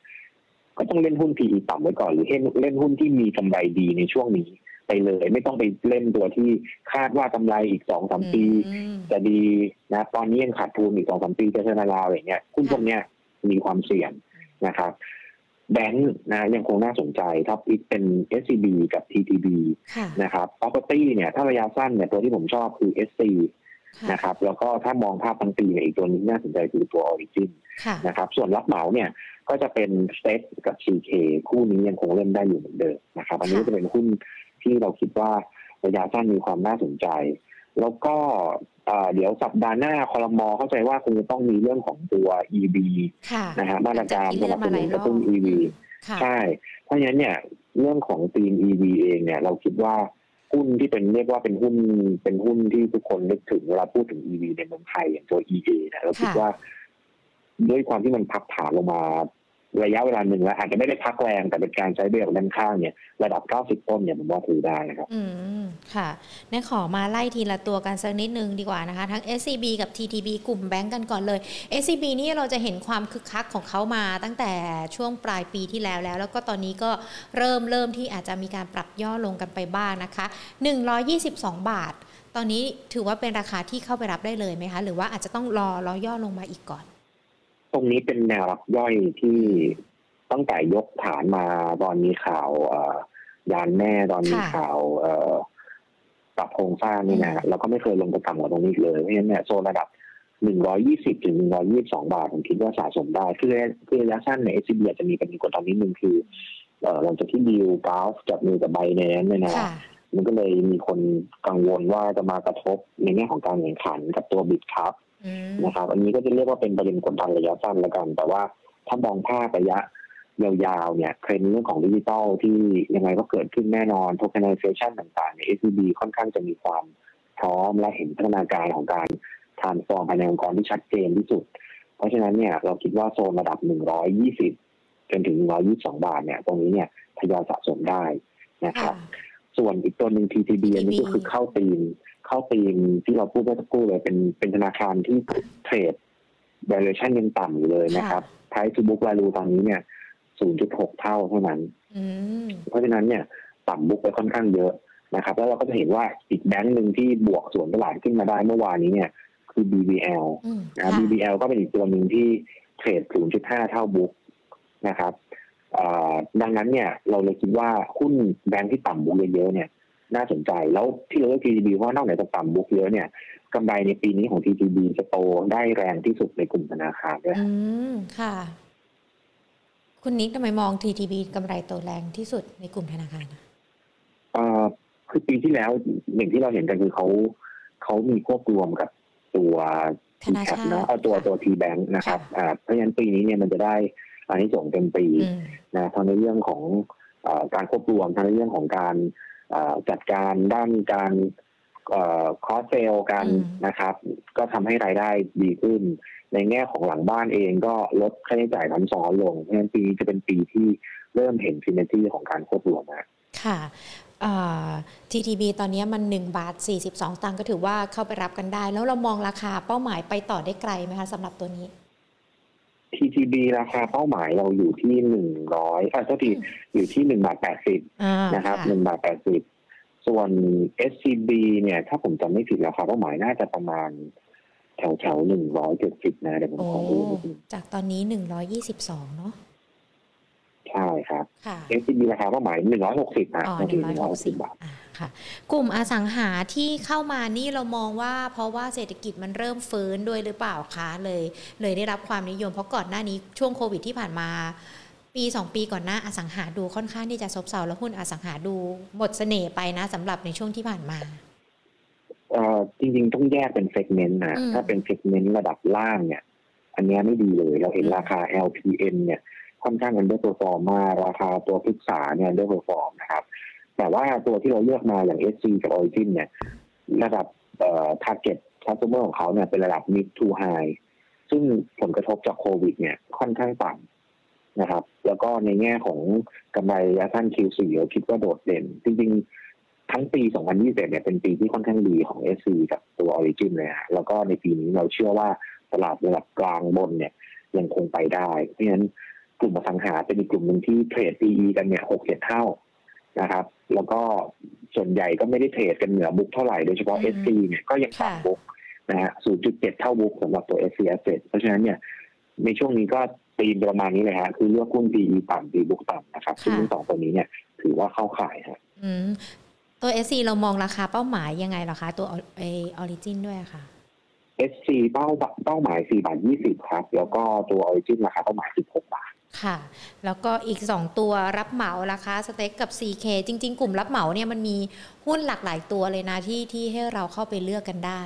ก็ต้องเล่นหุ้น PE ต่ำไว้ก่อนหรือเล่นเล่นหุ้นที่มีกำไรดีในช่วงนี้ไปเลย ไม่ต้องไปเล่นตัวที่คาดว่ากำไรอีกสองสามปีอืมจะดีนะตอนนี้ยังขาดทุนอีกสองสามปีจะชนะลาวอย่างเงี้ยหุ้นพวกเนี้ยมีความเสี่ยงนะครับแบงค์นะยังคงน่าสนใจท็อปอีกเป็น SCB กับ TTB ค่ะนะครับ property เนี่ยถ้าระยะสั้นเนี่ยตัวที่ผมชอบคือ SC ค่ะนะครับแล้วก็ถ้ามองภาพทั้งปีเนี่ยอีกตัวหนึงน่าสนใจคือตัว Origin ค่ะนะครับส่วนรับเหมาเนี่ย ก็จะเป็น s t e กับ CK คู่นี้ยังคงเล่นได้อยู่เหมือนเดิมนะครับอันนี้ค่ะจะเป็นหุ้นที่เราคิดว่าระยะสั้นมีความน่าสนใจ แล้วก็เอ่อเดี๋ยวสัปดาห์หน้าคอรมอเข้าใจว่าคงจะต้องมีเรื่องของตัว EV ค่ะนะฮะมาตรการสนับสนุนกระตุ้นหลังจากที่ EV เลื่อนมาหลายรอบค่ะใช่ เพราะฉะนั้นเนี่ยเรื่องของธีม EV เองเนี่ย เราคิดว่าหุ้นที่เป็นเรียกว่าเป็นหุ้นเป็นหุ้นที่ทุกคนนึกถึงเวลาพูดถึง EV ในเมืองไทยอย่างตัว EA เนี่ยเราคิดค่ะว่าด้วยความที่มันพักฐานลงมา ระยะเวลาหนึ่งแล้วอาจจะไม่ได้พักแรงแต่เป็นการใช้เบรกด้านข้างเนี่ยระดับ 90 ต้นเนี่ยผมว่าถือได้นะครับ อืม ค่ะเนี่ขอมาไล่ทีละตัวกันสักนิดนึงดีกว่านะคะ ทั้ง SCB กับ TTB กลุ่มแบงก์กันก่อนเลย SCB นี่เราจะเห็นความคึกคักของเขามาตั้งแต่ช่วงปลายปีที่แล้วแล้ว แล้วก็ตอนนี้ก็เริ่มเริ่มที่อาจจะมีการปรับย่อลงกันไปบ้างนะคะ 122 บาท ตอนนี้ถือว่าเป็นราคาที่เข้าไปรับได้เลยไหมคะ หรือว่าอาจจะต้องรอรอย่อลงมาอีกก่อน ตรงนี้เป็นแนวรับย่อยที่ตั้งแต่ยกฐานมาตอนมีข่าวเอ่อยานแม่ตอนมีค่ะข่าวเอ่อปรับโครงสร้างนี่นะอืมแล้วก็ไม่เคยลงไปต่ำกว่าตรงนี้อีกเลยเพราะฉะนั้นเนี่ยโซนระดับ120ถึง122บาทผมคิดว่าสะสมได้คือคือระยะสั้นใน s อ b อาจจะมีปัญหากดตอนนี้หนึ่งคือเอ่อหลังจากที่ดีลกราฟจับมือกับไบแนนเนี่ยนะค่ะมันก็เลยมีคนกังวลว่าจะมากระทบในแง่ของการแข่งขันกับตัวบิตครับอืม นะครับ อันนี้ก็จะเรียกว่าเป็นประเด็นกดดันระยะสั้นแล้วกัน แต่ว่าถ้ามองภาพระยะยาวๆเนี่ยเทรนด์เรื่องของดิจิทัลที่ยังไงก็เกิดขึ้นแน่นอน tokenization ต่างๆเนี่ย SCB ค่อนข้างจะมีความพร้อมและเห็นพัฒนาการของการ transform ภายในองค์กรที่ชัดเจนที่สุด เพราะฉะนั้นเนี่ยเราคิดว่าโซนระดับ 120 จนถึง 122 บาทเนี่ยตรงนี้เนี่ยทยอยสะสมได้นะครับ ส่วนอีกตัวหนึ่ง TTB อันนี้ก็คือเข้าตีม เข้าตีมที่เราพูดเมื่อสักครู่เลยเป็นเป็นธนาคารที่เทรด valuation ยังต่ำอยู่เลยนะครับ price to book value ตอนนี้เนี่ย 0.6 เท่าเท่านั้นอืมเพราะฉะนั้นเนี่ยต่ำบุ๊กไปค่อนข้างเยอะนะครับ แล้วเราก็จะเห็นว่าอีกแบงค์หนึ่งที่บวกส่วนตลาดขึ้นมาได้เมื่อวานนี้เนี่ย คือ BBL อืมนะค่ะ BBL ก็เป็นอีกตัวหนึ่งที่เทรด 0.5 เท่าบุ๊กนะครับเอ่อดังนั้นเนี่ยเราเลยคิดว่าหุ้นแบงค์ที่ต่ำบุ๊กเยอะๆเนี่ย น่าสนใจแล้วที่เราเลือก TTB เพราะว่านอกเหนือจากต่ำบุ๊กเยอะเนี่ยกำไรในปีนี้ของ TTB จะโตได้แรงที่สุดในกลุ่มธนาคารด้วยอืมค่ะ คุณนิกทำไมมอง TTB กำไรโตแรงที่สุดในกลุ่มธนาคารอะเอ่อคือปีที่แล้วอย่างที่เราเห็นกันคือเขาเขามีควบรวมกับตัวธนาชาตินะเอาตัวตัว T Bank นะครับอ่าเพราะฉะนั้นปีนี้เนี่ยมันจะได้อันนี้ส่งส์เต็มปีอืมนะทั้งในเรื่องของเอ่อการควบรวมทั้งในเรื่องของการเอ่อ จัดการด้านการคอสเซลกันอืมนะครับ ก็ทำให้รายได้ดีขึ้น ในแง่ของหลังบ้านเองก็ลดค่าใช้จ่ายซ้ำซ้อนลงเพราะฉะนั้นปีนี้จะเป็นปีที่เริ่มเห็นซินเนจี้ของการควบรวมนะค่ะอ่า TTB ตอนนี้มัน 1 บาท 42 ตังค์ก็ถือว่าเข้าไปรับกันได้ แล้วเรามองราคาเป้าหมายไปต่อได้ไกลไหมคะสำหรับตัวนี้ TTB ราคาเป้าหมายเราอยู่ที่หนึ่งร้อยอ่าโทษทีอยู่ที่หนึ่งบาทแปดสิบอ่านะครับค่ะหนึ่งบาทแปดสิบส่วน SCB เนี่ย ถ้าผมจำไม่ผิดราคาเป้าหมายน่าจะประมาณแถวแถวหนึ่งร้อยเจ็ดสิบนะเดี๋ยวผมโอ้ขอดูนิดนึงจากตอนนี้122เนาะ ใช่ครับค่ะ SCB ราคาเป้าหมายหนึ่งร้อยหกสิบนะอ๋อนาหทีนึ่งหร้นึ่อยงร้อยหหกกสิสิบบบาทค่ะ กลุ่มอสังหาที่เข้ามานี่เรามองว่า เพราะว่าเศรษฐกิจมันเริ่มฟื้นด้วยหรือเปล่าคะเลย เลยได้รับความนิยมเพราะก่อนหน้านี้ช่วงโควิดที่ผ่านมา ปีสองปีก่อนหน้าอสังหาดูค่อนข้างที่จะซบเซาแล้วหุ้นอสังหาดูหมดเสน่ห์ไปนะสำหรับในช่วงที่ผ่านมาเอ่อจริงๆ ต้องแยกเป็น segment นะอืมถ้าเป็น segment ระดับล่างเนี่ย อันเนี้ยไม่ดีเลยเราเห็นอืมราคา LPN เนี่ย ค่อนข้าง underperform มมาราคาตัวพฤกษาเนี่ย underperform นะครับ แต่ว่าตัวที่เราเลือกมาอย่าง SC กับ Origin เนี่ยระดับเอ่อ target customer ของเขาเนี่ยเป็นระดับ mid to high ซึ่งผลกระทบจากโควิด เนี่ยค่อนข้างต่ำนะครับ แล้วก็ในแง่ของกำไรระยะสั้น Q4 เราคิดว่าโดดเด่น จริงๆ ทั้งปี 2021เนี่ยเป็นปีที่ค่อนข้างดีของ SC กับตัว Origin เลยฮะแล้วก็ในปีนี้เราเชื่อว่าตลาดระดับกลางบนเนี่ยยังคงไปได้ เพราะฉะนั้น กลุ่มอสังหาเป็นอีกกลุ่มหนึ่งที่เทรด PE กันเนี่ย6 7เท่านะครับ แล้วก็ส่วนใหญ่ก็ไม่ได้เทรดกันเหนือบุ๊กเท่าไหร่โดยเฉพาะอืม SC เนี่ยก็ยังต่ำค่ะบุ๊กนะฮะ0.7เท่า book สำหรับตัว SC Asset เพราะฉะนั้นเนี่ยในช่วงนี้ก็ตีมประมาณนี้เลยฮะคือเลือกหุ้น PE ต่ำ PE บุ๊กต่ำนะครับซึ่งทั้งสองตัวนี้เนี่ยถือว่าเข้าข่ายฮะอืมตัว SC เรามองราคาเป้าหมายยังไงเหรอคะ ตัว Origin ด้วยอะค่ะ SC เป้าเป้าหมาย4บาท20 ครับ แล้วก็ตัว Origin ราคาเป้าหมาย 16 บาท ค่ะ แล้วก็อีก 2 ตัวรับเหมาราคา STEC กับ CK จริง ๆ กลุ่มรับเหมาเนี่ยมันมีหุ้นหลากหลายตัวเลยนะที่ที่ให้เราเข้าไปเลือกกันได้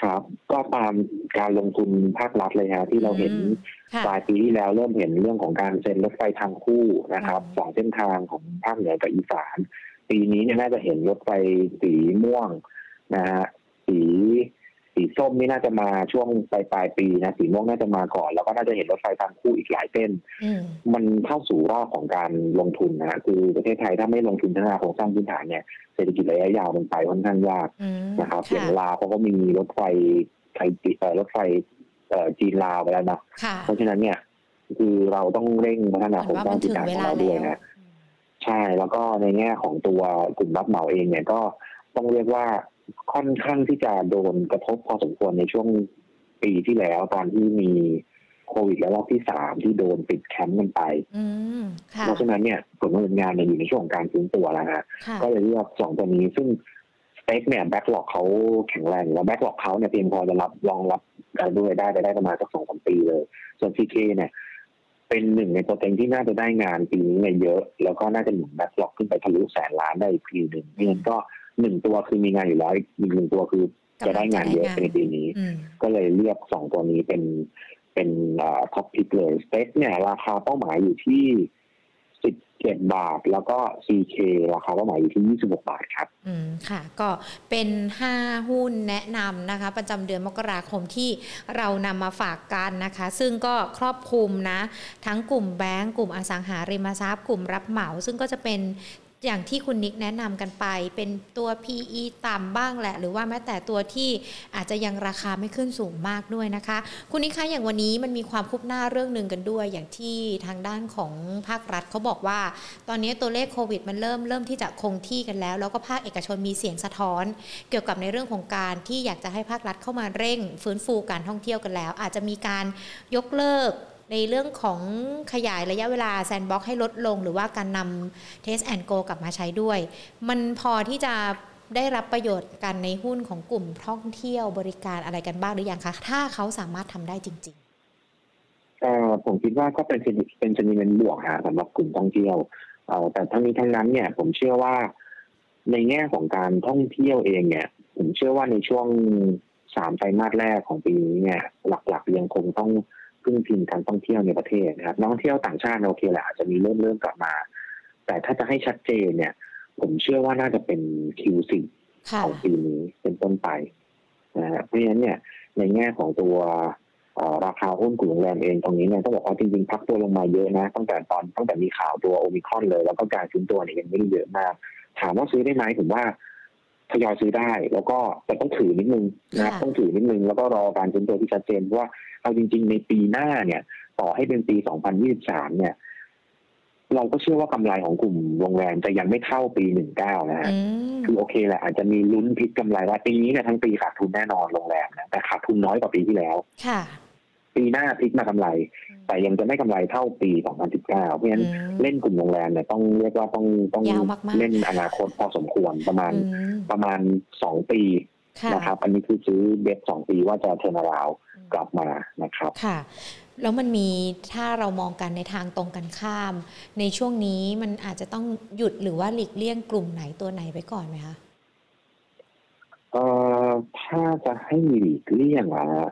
ครับ ก็ตามการลงทุนภาครัฐเลยฮะที่เราเห็นอืมค่ะปลายปีที่แล้วเริ่มเห็นเรื่องของการเซ็นรถไฟทางคู่นะครับอืมสองเส้นทางของภาคเหนือกับอีสานปีนี้เนี่ยน่าจะเห็นรถไฟสีม่วงนะฮะสี สีส้มนี่น่าจะมาช่วงปลายปลายปีนะสีม่วงน่าจะมาก่อน แล้วก็น่าจะเห็นรถไฟทางคู่อีกหลายเส้นอืมมันเข้าสู่รอบของการลงทุนนะฮะคือประเทศไทยถ้าไม่ลงทุนพัฒนาโครงสร้างพื้นฐานเนี่ยเศรษฐกิจระยะยาวมันไปค่อนข้างยากอืมนะครับอย่าค่ะงลาวเขาก็มีรถไฟไทยจีเอ่อรถไฟเอ่อจีนลาวไปแล้วนะค่ะเพราะฉะนั้นเนี่ย คือเราต้องเร่งพัฒนาเหมืโคอรนงว่าสร้ามังนพื้ถึนงฐานเวของลาเราด้วยแล้วนะใช่แล้วก็ในแง่ของตัวกลุ่มรับเหมาเองเนี่ยก็ต้องเรียกว่า ค่อนข้างที่จะโดนกระทบพอสมควรในช่วงปีที่แล้วตอนที่มีโควิดและรอบที่สามที่โดนปิดแคมป์กันไปอืมค่ะเพราะฉะนั้นเนี่ยผลดำเนินงานเนี่ยอยู่ในช่วงของการฟื้นตัวแล้วฮะค่ะก็เลยเลือกสองตัวนี้ซึ่ง STEC เนี่ย backlog เขาแข็งแรงแล้ว backlog เขาเนี่ยเพียงพอจะรับรองรับการรับรู้รายได้ไปได้ประมาณสักสองสามปีเลย ส่วน CK เนี่ยเป็นหนึ่งในตัวเต็งที่น่าจะได้งานปีนี้เนี่ยเยอะ แล้วก็น่าจะหนุน backlog ขึ้นไปทะลุแสนล้านได้อีกปีหนึ่งเพราะฉะนั้นก็ หนึ่งตัวคือมีงานอยู่แล้วอีกหนึ่งตัวคือจะได้งานเยอะในปีนี้อืมก็เลยเลือกสองตัวนี้เป็นเป็น top pick เลย STEC เนี่ย ราคาเป้าหมายอยู่ที่สิบเจ็ดบาท แล้วก็ CK ราคาเป้าหมายอยู่ที่ยี่สิบหกบาทครับ อืมค่ะ ก็เป็น5หุ้นแนะนำนะคะ ประจำเดือนมกราคมที่เรานำมาฝากกันนะคะ ซึ่งก็ครอบคลุมนะ ทั้งกลุ่มแบงก์กลุ่มอสังหาริมทรัพย์ กลุ่มรับเหมา ซึ่งก็จะเป็น อย่างที่คุณนิกแนะนำกันไป เป็นตัว PE ต่ำบ้างแหละ หรือว่าแม้แต่ตัวที่อาจจะยังราคาไม่ขึ้นสูงมากด้วยนะคะ คุณนิกคะอย่างวันนี้มันมีความคืบหน้าเรื่องหนึ่งกันด้วย อย่างที่ทางด้านของภาครัฐเขาบอกว่า ตอนนี้ตัวเลขโควิดมันเริ่มเริ่มที่จะคงที่กันแล้ว แล้วก็ภาคเอกชนมีเสียงสะท้อน เกี่ยวกับในเรื่องของการที่อยากจะให้ภาครัฐเข้ามาเร่ง ฟื้นฟูการท่องเที่ยวกันแล้ว อาจจะมีการยกเลิก ในเรื่องของขยายระยะเวลา sandbox ให้ลดลง หรือว่าการนำ Test and Go กลับมาใช้ด้วย มันพอที่จะได้รับประโยชน์กันในหุ้นของกลุ่มท่องเที่ยวบริการอะไรกันบ้างหรือยังคะ ถ้าเขาสามารถทำได้จริงเอ่อผมคิดว่าก็เป็นเป็น sentiment เป็นบวกฮะสำหรับกลุ่มท่องเที่ยวแต่ทั้งนี้ทั้งนั้นเนี่ยผมเชื่อว่าในแง่ของการท่องเที่ยวเองเนี่ย ผมเชื่อว่าในช่วงสามไตรมาสแรกของปีนี้เนี่ย หลักๆยังคงต้อง พึ่งพิงการท่องเที่ยวในประเทศนะครับนักท่องเที่ยวต่างชาติโอเคแหละอาจจะมีเริ่มเริ่มกลับมา แต่ถ้าจะให้ชัดเจนเนี่ย ผมเชื่อว่าน่าจะเป็น Q4 ๆค่ะของปีนี้เป็นต้นไปนะฮะเพราะฉะนั้นเนี่ย ในแง่ของตัวเอ่อราคาหุ้นกลุ่มโรงแรมเองตรงนี้เนี่ยต้องบอกว่าจริงๆพักตัวลงมาเยอะนะ ตั้งแต่ตอนตั้งแต่มีข่าวตัวโอมิครอนเลย แล้วก็การซื้อตัวเนี่ยยังไม่ได้เยอะมาก ถามว่าซื้อได้ไหมผมว่าทยอยซื้อได้ แล้วก็แต่ต้องถือนิดนึงนะครับค่ะต้องถือนิดนึงแล้วก็รอการซื้อตัวที่ชัดเจนเพราะว่า เอาจริง ๆ ในปีหน้าเนี่ย ต่อให้เป็นปี 2023 เนี่ย เราก็เชื่อว่ากำไรของกลุ่มโรงแรมจะยังไม่เท่าปี 19 นะฮะอืมคือโอเคแหละอาจจะมีลุ้นพิษกำไรว่าปีนี้เนี่ยทั้งปีขาดทุนแน่นอนโรงแรมนะแต่ขาดทุนน้อยกว่าปีที่แล้วค่ะปีหน้าพลิกมากำไร แต่ยังจะไม่กำไรเท่าปี 2019 เพราะฉะนั้นอืมเล่นกลุ่มโรงแรมเนี่ยต้องเรียกว่าต้องต้องยาวมากๆเล่นอนาคตพอสมควรประมาณอืมประมาณสองปีค่ะ นะครับ อันนี้คือซื้อเบ็ดสองปีว่าจะเทอร์นาราวกลับมานะครับค่ะ แล้วมันมีถ้าเรามองกันในทางตรงกันข้าม ในช่วงนี้มันอาจจะต้องหยุดหรือว่าหลีกเลี่ยงกลุ่มไหนตัวไหนไปก่อนไหมคะเอ่อถ้าจะให้หลีกเลี่ยงอะฮะ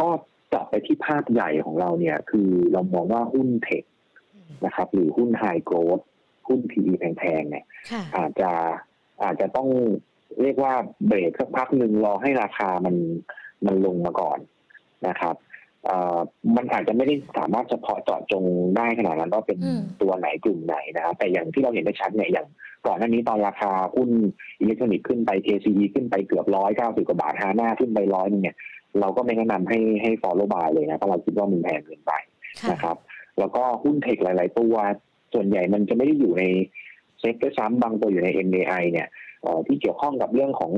ก็จับไปที่ภาพใหญ่ของเราเนี่ย คือเรามองว่าหุ้นเทคนะครับ หรือหุ้นไฮโกรดหุ้น PE แพงๆเนี่ยค่ะอาจจะอาจจะต้อง เรียกว่าเบรกสักพักหนึ่งรอให้ราคามันมันลงมาก่อนนะครับเอ่อมันอาจจะไม่ได้สามารถเฉพาะเจาะจงได้ขนาดนั้นว่าเป็นอืมตัวไหนกลุ่มไหนนะครับแต่อย่างที่เราเห็นได้ชัดเนี่ยอย่างก่อนหน้านี้ตอนราคาหุ้นอิเล็กทรอนิกส์ขึ้นไป KCE ขึ้นไปเกือบร้อยเก้าสิบกว่าบาทฮาน่าขึ้นไปร้อยนึงเนี่ยเราก็ไม่แนะนำให้ให้ follow buy เลยนะเพราะเราคิดว่ามันแพงเกินไปค่ะนะครับ แล้วก็หุ้น tech หลาย ๆ ตัวส่วนใหญ่มันจะไม่ได้อยู่ในเซ็ตด้วยซ้ำบางตัวอยู่ใน MAI เนี่ยเอ่อ ที่เกี่ยวข้องกับเรื่องของ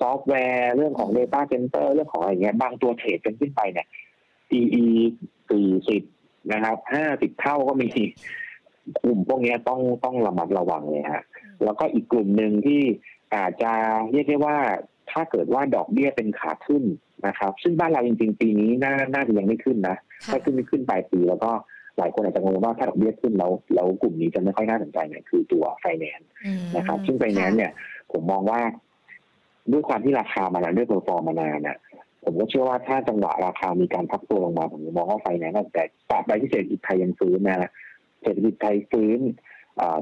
ซอฟต์แวร์ เรื่องของ Data Center เรื่องของอะไรเงี้ยบางตัวเทรดกันขึ้นไปเนี่ย PE 40นะครับ50เท่าก็มีกลุ่มพวกเนี้ยต้องต้องระมัดระวังเลยฮะแล้วก็อีกกลุ่มหนึ่งที่อาจจะเรียกได้ว่าถ้าเกิดว่าดอกเบี้ยเป็นขาขึ้นนะครับ ซึ่งบ้านเราจริงๆ ปีนี้น่าน่าจะยังไม่ขึ้นนะค่ะถ้าขึ้นไม่ขึ้นปลายปีแล้วก็หลายคนอาจจะงงว่าถ้าดอกเบี้ยขึ้นแล้วแล้วกลุ่มนี้จะไม่ค่อยน่าสนใจเนี่ยคือตัวไฟแนนซ์อืมนะครับ ซึ่งไฟแนนซ์เนี่ย ผมมองว่าด้วยความที่ราคามานาน outperform มานานเนี่ยผมก็เชื่อว่าถ้าจังหวะราคามีการพักตัวลงมา ผมมองว่าไฟแนนซ์แต่ตราบใดที่เศรษฐกิจไทยยังฟื้นนะเศรษฐกิจไทยฟื้น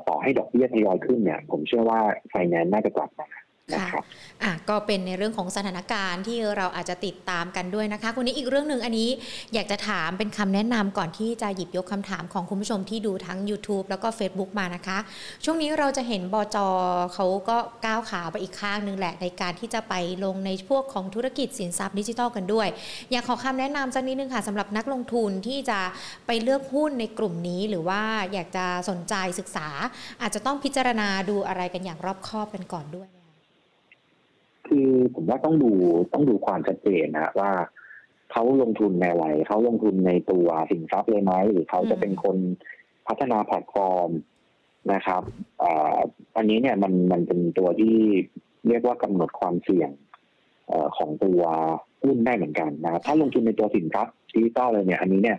ต่อให้ดอกเบี้ยทยอยขึ้นเนี่ย ผมเชื่อว่าไฟแนนซ์น่าจะกลับมา นะครับอะก็เป็นในเรื่องของสถานการณ์ที่เราอาจจะติดตามกันด้วยนะคะคุณนี้อีกเรื่องหนึ่งอันนี้อยากจะถามเป็นคำแนะนำก่อนที่จะหยิบยกคำถามของคุณผู้ชมที่ดูทั้ง YouTube แล้วก็ Facebook มานะคะ ช่วงนี้เราจะเห็นบจเขาก็ก้าวขาไปอีกข้างหนึ่งแหละ ในการที่จะไปลงในพวกของธุรกิจสินทรัพย์ดิจิทัลกันด้วย อยากขอคำแนะนำสักนิดนึงค่ะสำหรับนักลงทุนที่จะไปเลือกหุ้นในกลุ่มนี้ หรือว่าอยากจะสนใจศึกษา อาจจะต้องพิจารณาดูอะไรกันอย่างรอบคอบกันก่อนด้วยไหม คะคือผมว่าต้องดูต้องดูความชัดเจนนะว่าเขาลงทุนในอะไรเขาลงทุนในตัวสินทรัพย์เลยไหมหรือเขาจะเป็นคนพัฒนาแพลตฟอร์มนะครับเอ่ออันนี้เนี่ยมันมันเป็นตัวที่เรียกว่ากำหนดความเสี่ยงเอ่อของตัวหุ้นได้เหมือนกันนะถ้าลงทุนในตัวสินทรัพย์ดิจิตอลเลยเนี่ย อันนี้เนี่ย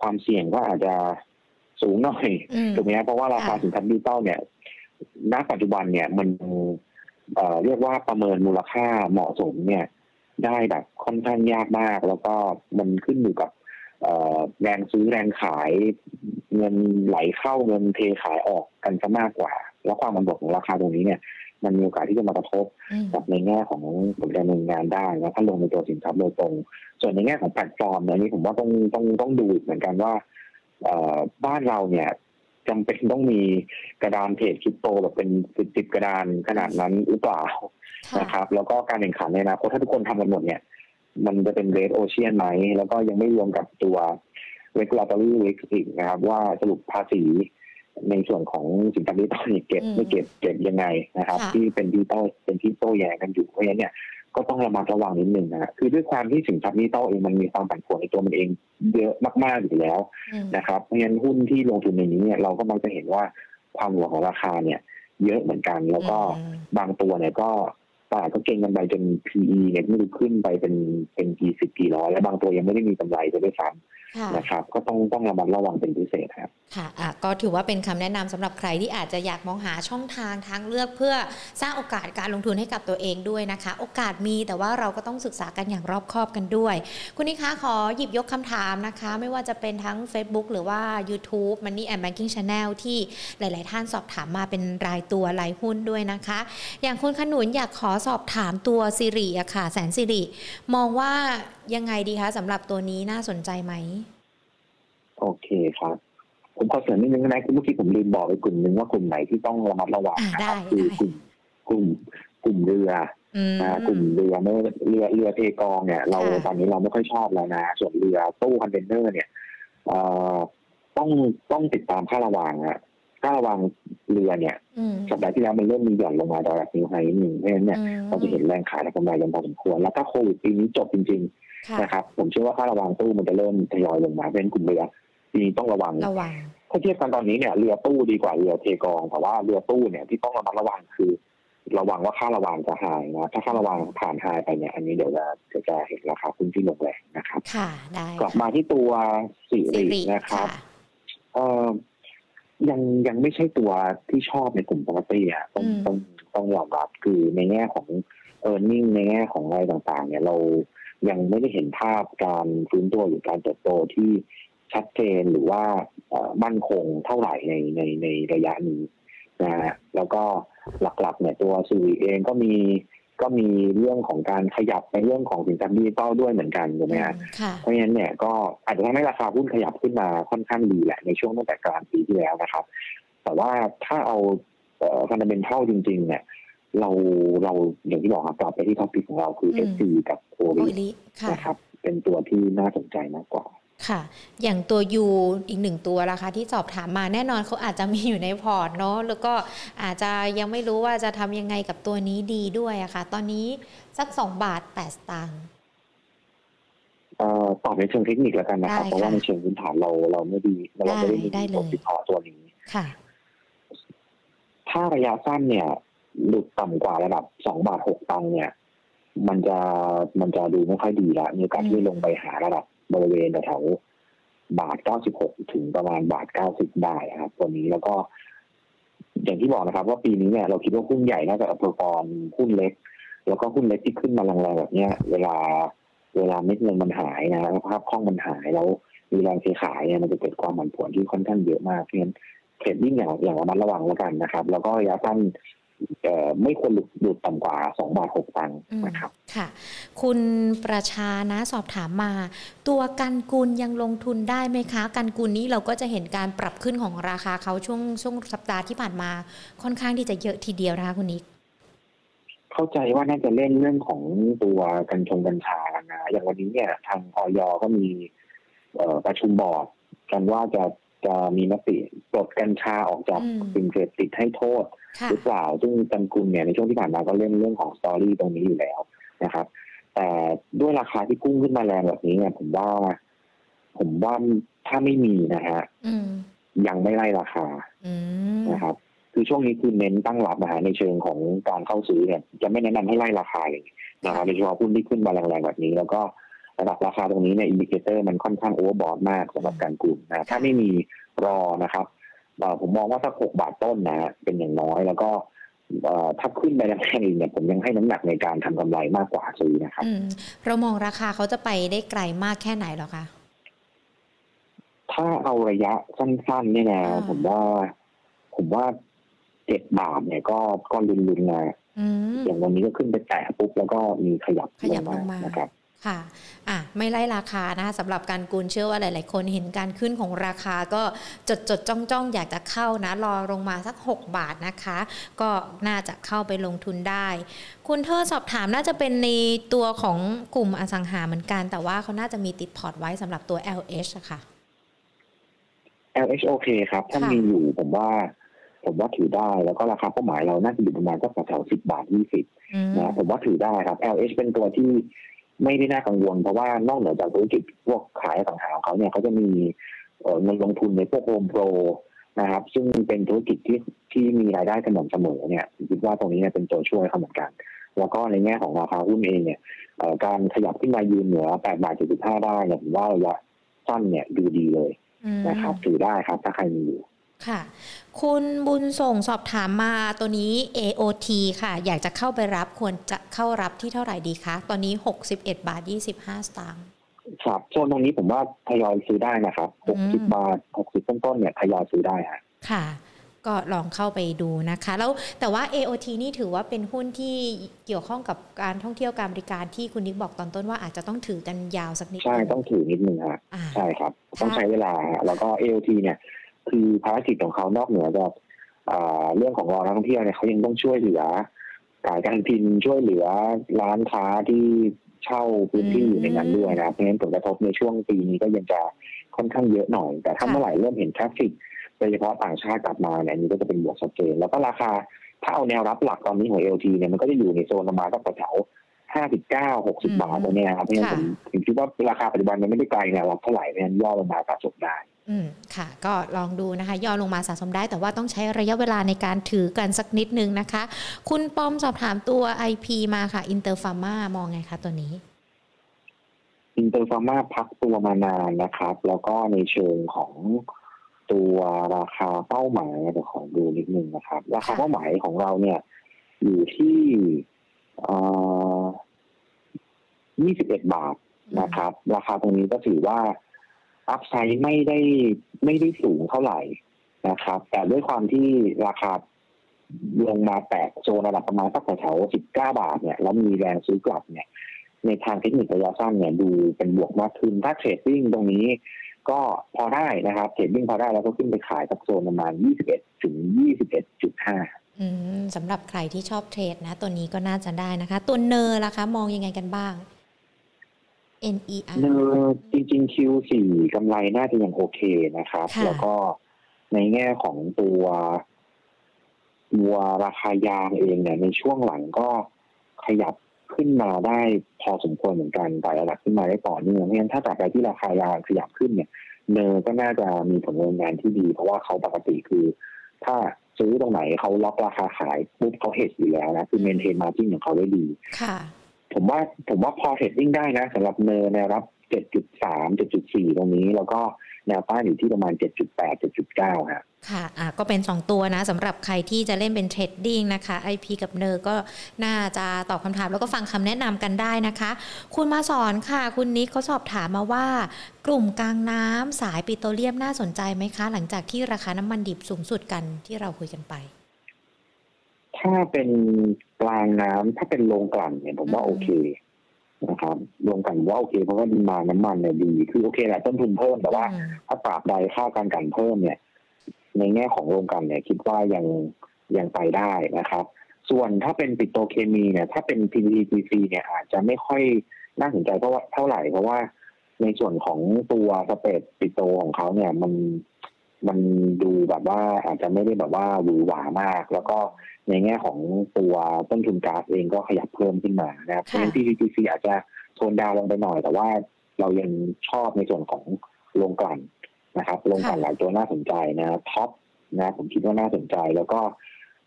ความเสี่ยงก็อาจจะสูงหน่อยอืมถูกไหมครับเพราะว่าราคาค่ะสินทรัพย์ดิจิตอลเนี่ย ณ ปัจจุบันเนี่ยมัน เอ่อเรียกว่าประเมินมูลค่าเหมาะสมเนี่ยได้แบบค่อนข้างยากมาก แล้วก็มันขึ้นอยู่กับเอ่อแรงซื้อแรงขายเงินไหลเข้าเงินเทขายออกกันซะมากกว่า แล้วความมันบวกของราคาตรงนี้เนี่ย มันมีโอกาสที่จะมากระทบอืมกับในแง่ของผลการดำเนินงานได้นะถ้าลงในตัวสินทรัพย์โดยตรง ส่วนในแง่ของแพลตฟอร์มเนี่ยอันนี้ผมว่าต้องต้องต้องดูอีกเหมือนกันว่าเอ่อบ้านเราเนี่ย จำเป็นต้องมีกระดานเทรดคริปโตแบบเป็นสิบสิบกระดานขนาดนั้นหรือเปล่าค่ะนะครับ แล้วก็การแข่งขันในอนาคตถ้าทุกคนทำกันหมดเนี่ย มันจะเป็น red ocean ไหม แล้วก็ยังไม่รวมกับตัว regulatory risk อีกนะครับ ว่าสรุปภาษีในส่วนของสินทรัพย์ดิจิตอลเนี่ยเก็บอืมไม่เก็บเก็บยังไงนะครับค่ะที่เป็นดิจิตอลเป็นที่โต้แย้งกันอยู่เพราะฉะนั้นเนี่ย ก็ต้องระมัดระวังนิดนึงนะฮะคือด้วยความที่สินทรัพย์ดิจิตอลเองมันมีความผันผวนในตัวมันเองเยอะมากๆอยู่แล้วอืมนะครับเพราะฉะนั้นหุ้นที่ลงทุนในนี้เนี่ยเราก็มักจะเห็นว่าความหัวของราคาเนี่ย เยอะเหมือนกัน แล้วก็อืมบางตัวเนี่ยก็ตลาดก็เก่งกันไปจน PE เนี่ยไม่รู้ขึ้นไปเป็นเป็นกี่สิบกี่ร้อย แล้วบางตัวยังไม่ได้มีกำไรเลยด้วยซ้ค่ะำ นะครับ ก็ต้องต้องระมัดระวังเป็นพิเศษครับค่ะอะก็ถือว่าเป็นคำแนะนำสำหรับใครที่อาจจะอยากมองหาช่องทางทางเลือกเพื่อสร้างโอกาสการลงทุนให้กับตัวเองด้วยนะคะ โอกาสมีแต่ว่าเราก็ต้องศึกษากันอย่างรอบคอบกันด้วย คุณนิคะขอหยิบยกคำถามนะคะ ไม่ว่าจะเป็นทั้ง Facebook หรือว่า YouTube Money and Banking Channel ที่หลาย ๆ ท่านสอบถามมาเป็นรายตัวรายหุ้นด้วยนะคะ อย่างคุณขนุนอยากขอสอบถามตัวสิริอะค่ะแสนสิริมองว่ายังไงดีคะสำหรับตัวนี้น่าสนใจไหม โอเคครับ ผมขอเสริมนิดนึงนะคือเมื่อกี้ผมลืมบอกไปกลุ่มหนึ่งว่ากลุ่มไหนที่ต้องระมัดระวังอ่านะได้ครับคือได้กลุ่มกลุ่มกลุ่มเรืออืมนะกลุ่มเรือไม่เรือเรือเทกองเนี่ย เราค่ะตอนนี้เราไม่ค่อยชอบแล้วนะ ส่วนเรือตู้คอนเทนเนอร์เนี่ยเอ่อต้องต้องติดตามค่าระวางอะค่าระวางเรือเนี่ยอืมสัปดาห์ที่แล้วมันเริ่มมีหย่อนลงมาดอยแบบ new high นิดหนึ่งเพราะฉะนั้นเนี่ยอืมเราจะเห็นแรงขายทำกำไรกันพอสมควร แล้วถ้าโควิดปีนี้จบจริงค่ะๆนะครับ ผมเชื่อว่าค่าระวางตู้มันจะเริ่มทยอยลงมาเป็นกลุ่มเรือ ปีนี้ต้องระวัง ระวัง ถ้าเทียบกันตอนนี้เนี่ยเรือตู้ดีกว่าเรือเทกอง แต่ว่าเรือตู้เนี่ยที่ต้องระมัดระวังคือ ระวังว่าค่าระวังจะหายนะ ถ้าค่าระวังผ่านหายไปเนี่ย อันนี้เดี๋ยวจะเดี๋ยวจะเห็นราคาหุ้นที่ลงแรงนะครับ ค่ะ ได้กลับมาที่ตัวสิสิริรินะครับค่ะเอ่อยังยังไม่ใช่ตัวที่ชอบในกลุ่มปกติอะต้องอืมต้องต้องยอมรับคือในแง่ของเออร์เน็งในแง่ของอะไรต่างๆ เนี่ยเรายังไม่ได้เห็นภาพการฟื้นตัวหรือการเติบโตที่ ชัดเจนหรือว่าเอ่อมั่นคงเท่าไหร่ในในในระยะนี้นะฮะแล้วก็หลักๆเนี่ยตัว SIRI เองก็มีก็มีเรื่องของการขยับในเรื่องของสินทรัพย์ดิจิตอลด้วยเหมือนกันถูกไหมฮะค่ะเพราะฉะนั้นเนี่ยก็อาจจะทำให้ราคาหุ้นขยับขึ้นมาค่อนข้างดีแหละในช่วงตั้งแต่กลางปีที่แล้วนะครับ แต่ว่าถ้าเอา fundamental จริง ๆ เนี่ย เราเราอย่างที่บอกครับกลับไปที่ top pick ของเราคืออืม SC กับ Originค่ะนะครับ เป็นตัวที่น่าสนใจมากกว่า ค่ะ อย่างตัวยูอีกหนึ่งตัวราคาที่สอบถามมาแน่นอนเขาอาจจะมีอยู่ในพอร์ตเนาะแล้วก็อาจจะยังไม่รู้ว่าจะทำยังไงกับตัวนี้ดีด้วยอะค่ะ ตอนนี้สักสองบาทแปดสตางค์เอ่อตอบในเชิงเทคนิคแล้วกันนะครับได้ค่ะเพราะว่าในเชิงพื้นฐานเราเราไม่ดีเราไม่ได้มีได้เลยบทวิเคราะห์ตัวนี้ค่ะถ้าระยะสั้นเนี่ยหลุดต่ำกว่าระดับสองบาทหกตังค์เนี่ย มันจะมันจะดูไม่ค่อยดีละมีโอกาสที่ลงไปหาระดับ บริเวณแถวบาทเก้าสิบหกถึงประมาณบาทเก้าสิบได้ครับตัวนี้แล้วก็อย่างที่บอกนะครับ ว่าปีนี้เนี่ยเราคิดว่าหุ้นใหญ่น่าจะ outperform หุ้นเล็ก แล้วก็หุ้นเล็กที่ขึ้นมาแรงๆแบบเนี้ย เวลาเวลาเม็ดเงินมันหายนะสภาพคล่องมันหายแล้วมีแรงเทขายเนี่ยมันจะเกิดความผันผวนที่ค่อนข้างเยอะมากเพราะฉะนั้นเทรดดิ้งอย่างอย่างระมัดระวังแล้วกันนะครับ แล้วก็ระยะสั้น ไม่ควรหลุดหลุดต่ำกว่าสองบาทหกตังค์อืมนะครับค่ะ คุณประชานะสอบถามมา ตัวกันกุลยังลงทุนได้ไหมคะ กันกุลนี้เราก็จะเห็นการปรับขึ้นของราคาเขาช่วงช่วงสัปดาห์ที่ผ่านมาค่อนข้างที่จะเยอะทีเดียวนะคะคุณนิกเข้าใจว่าน่าจะเล่นเรื่องของตัวกัญชงกัญชากันนะอย่างวันนี้เนี่ย ทางออยก็มีเอ่อประชุมบอร์ด กันว่าจะจะมีมติปลดกัญชาออกจากอืมสิ่งเสพติดให้โทษค่ะ หรือเปล่าซึ่งกันกุลเนี่ยในช่วงที่ผ่านมาก็เล่นเรื่องของสตอรี่ตรงนี้อยู่แล้วนะครับ แต่ด้วยราคาที่พุ่งขึ้นมาแรงแบบนี้เนี่ยผมว่า ผมว่าถ้าไม่มีนะฮะอืมยังไม่ไล่ราคาอืมนะครับ คือช่วงนี้คือเน้นตั้งรับนะฮะในเชิงของการเข้าซื้อเนี่ย จะไม่แนะนำให้ไล่ราคาเลยนะครับโดยเฉพาะหุ้นที่ขึ้นมาแรงๆแบบนี้ แล้วก็ระดับราคาตรงนี้เนี่ย indicator มันค่อนข้าง overbought มากสำหรับการกลุ่มนะถ้าไม่มีรอนะครับเอ่อ ผมมองว่าสักหกบาทต้นนะฮะเป็นอย่างน้อย แล้วก็เอ่อถ้าขึ้นไปแรงๆอีกเนี่ยผมยังให้น้ำหนักในการทำกำไรมากกว่าซื้อนะครับอืมเรามองราคาเขาจะไปได้ไกลมากแค่ไหนหรอคะถ้าเอาระยะสั้นๆเนี่ยนะอ่าผมว่า ผมว่าเจ็ดบาทเนี่ยก็ก็ลุนๆนะอืมอย่างวันนี้ก็ขึ้นไปแตะปุ๊บแล้วก็มีขยับขยับลงมานะครับ ค่ะอะไม่ไล่ราคานะคะสำหรับการกุลเชื่อว่าหลาย ๆ คนเห็นการขึ้นของราคาก็จดจดจ้องจ้องๆอยากจะเข้านะ รอลงมาสัก 6 บาทนะคะ ก็น่าจะเข้าไปลงทุนได้ คุณเธอสอบถามน่าจะเป็นในตัวของกลุ่มอสังหาเหมือนกัน แต่ว่าเขาน่าจะมีติดพอร์ตไว้สำหรับตัว LH อะค่ะ LHOK ครับ ถ้าค่ะมีอยู่ผมว่า ผมว่าถือได้แล้วก็ราคาเป้าหมายเราน่าจะอยู่ประมาณสักแถวสิบบาทยี่สิบอืมนะผมว่าถือได้ครับ LH เป็นตัวที่ ไม่ได้น่ากังวล เพราะว่านอกเหนือจากธุรกิจพวกขายอสังหาของเขาเนี่ยเขาจะมีเอ่อเงินลงทุนในพวกโฮมโปรนะครับ ซึ่งเป็นธุรกิจที่ที่มีรายได้สม่ำเสมอเนี่ยคิดว่าตรงนี้เนี่ยเป็นตัวช่วยเขาเหมือนกัน แล้วก็ในแง่ของราคาหุ้นเองเนี่ยเอ่อการขยับขึ้นมายืนเหนือ8บาท75ได้เนี่ยผมว่าระยะสั้นเนี่ยดูดีเลยอืมนะครับถือได้ครับถ้าใครมีอยู่ ค่ะ คุณบุญส่งสอบถามมาตัวนี้ AOT ค่ะ อยากจะเข้าไปรับควรจะเข้ารับที่เท่าไหร่ดีคะ ตอนนี้ 61 บาท 25 สตางค์ครับโซนตรงนี้ผมว่าทยอยซื้อได้นะครับอืม60 บาท 60 ต้นๆเนี่ยทยอยซื้อได้ฮะค่ะ ก็ลองเข้าไปดูนะคะ แล้วแต่ว่า AOT นี่ถือว่าเป็นหุ้นที่เกี่ยวข้องกับการท่องเที่ยวการบริการที่คุณนิกบอกตอนต้นว่าอาจจะต้องถือกันยาวสักนิดใช่นึงต้องถือนิดนึงฮะอ่าใช่ครับ ต้องใช้เวลาฮะแล้วก็ AOT เนี่ย คือภารกิจของเขานอกเหนือจากเรื่องของรอนักท่องเที่ยวเนี่ยเขายังต้องช่วยเหลือการการพินช่วยเหลือร้านค้าที่เช่าพื้นที่อยู่ในนั้นด้วยนะเพราะฉะนั้นผลกระทบในช่วงปีนี้ก็ยังจะค่อนข้างเยอะหน่อย แต่ถ้าเมื่อไหร่เริ่มเห็น traffic โดยเฉพาะต่างชาติกลับมาเนี่ยนี่ก็จะเป็นบวกชัดเจนแล้วก็ราคาถ้าเอาแนวรับหลักตอนนี้ของ LT เนี่ยมันก็จะอยู่ในโซนประมาณสักแถวห้าสิบเก้าหกสิบบาทตรงนี้ครับเพราะฉะนั้นผมผมคิดว่าราคาปัจจุบันมันไม่ได้ไกลแนวรับเท่าไหร่เพราะฉะนั้นย่อลงมาสะสมได้ อืมค่ะ ก็ลองดูนะคะ ย่อลงมาสะสมได้ แต่ว่าต้องใช้ระยะเวลาในการถือกันสักนิดนึงนะคะ คุณปอมสอบถามตัว IP มาค่ะ Interpharma มองไงคะตัวนี้ Interpharma พักตัวมานานนะครับ แล้วก็ในเชิงของตัวราคาเป้าหมายเดี๋ยวขอดูนิดนึงนะครับ ราคาเป้าหมายของเราเนี่ย อยู่ที่ยี่สิบเอ็ดบาทนะครับ ราคาตรงนี้ก็ถือว่า อัพไซด์ไม่ได้ไม่ได้สูงเท่าไหร่นะครับ แต่ด้วยความที่ราคาลงมาแตกโซนระดับประมาณสักแถวสิบเก้าบาทเนี่ยแล้วมีแรงซื้อกลับเนี่ย ในทางเทคนิคระยะสั้นเนี่ยดูเป็นบวกมากขึ้น ถ้า trading ตรงนี้ก็พอได้นะครับ trading พอได้แล้วก็ขึ้นไปขายสักโซนประมาณ 21 ถึง 21.5อืมสำหรับใครที่ชอบ trade นะ ตัวนี้ก็น่าจะได้นะคะ ตัว NER ล่ะคะ มองยังไงกันบ้าง NER NER จริงๆ Q4 กำไรน่าจะยังโอเคนะครับ แล้วก็ในแง่ของตัววัวราคายางเองเนี่ยในช่วงหลังก็ขยับขึ้นมาได้พอสมควรเหมือนกันแต่ระดับขึ้นมาได้ต่อเนื่องเพราะฉะนั้นถ้าจากไปที่ราคายางขยับขึ้นเนี่ย NER ก็น่าจะมีผลงานที่ดี เพราะว่าเขาปกติคือ ถ้าซื้อตรงไหนเขาล็อกราคาขายปุ๊บเขา hedge อยู่แล้วนะคือ maintain margin ของเขาได้ดีค่ะ ผมว่าผมว่าพอ trading ได้นะสำหรับ NER แนวรับ 7.3 7.4 ตรงนี้ แล้วก็แนวต้านอยู่ที่ประมาณ 7.8 7.9ฮะค่ะอะ ก็เป็น 2 ตัวนะสำหรับใครที่จะเล่นเป็น trading นะคะ IP กับ NER ก็น่าจะตอบคำถามแล้วก็ฟังคำแนะนำกันได้นะคะ คุณมาสอนค่ะ คุณนิกเขาสอบถามมาว่า กลุ่มกลางน้ำสายปิโตรเลียมน่าสนใจไหมคะ หลังจากที่ราคาน้ำมันดิบสูงสุดกันที่เราคุยกันไป ถ้าเป็นกลางน้ำถ้าเป็นโรงกลั่นเนี่ยผมว่าโอเคนะครับโรงกลั่นว่าโอเคเพราะว่าดีมาน้ำมันเนี่ยดี คือโอเคแหละต้นทุนเพิ่มแต่ว่า ถ้าปราบใดค่าการกันเพิ่มเนี่ย ในแง่ของโรงกลั่นเนี่ย คิดว่ายังยังไปได้นะครับ ส่วนถ้าเป็นปิโตเคมีเนี่ย ถ้าเป็น PTTC เนี่ยอาจจะไม่ค่อยน่าสนใจเพราะว่าเท่าไหร่เพราะว่าในส่วนของตัวสเปดปิโตของเขาเนี่ยมันมันดูแบบว่าอาจจะไม่ได้แบบว่าหวือหวามาก แล้วก็ ในแง่ของตัวต้นทุนก๊าซเองก็ขยับเพิ่มขึ้นมานะครับเพราะฉะนั้น PTTC อาจจะโทนดาวลงไปหน่อย แต่ว่าเรายังชอบในส่วนของโรงกลั่นนะครับโรงกลั่นหลายตัวน่าสนใจนะท็อปนะผมคิดว่าน่าสนใจแล้วก็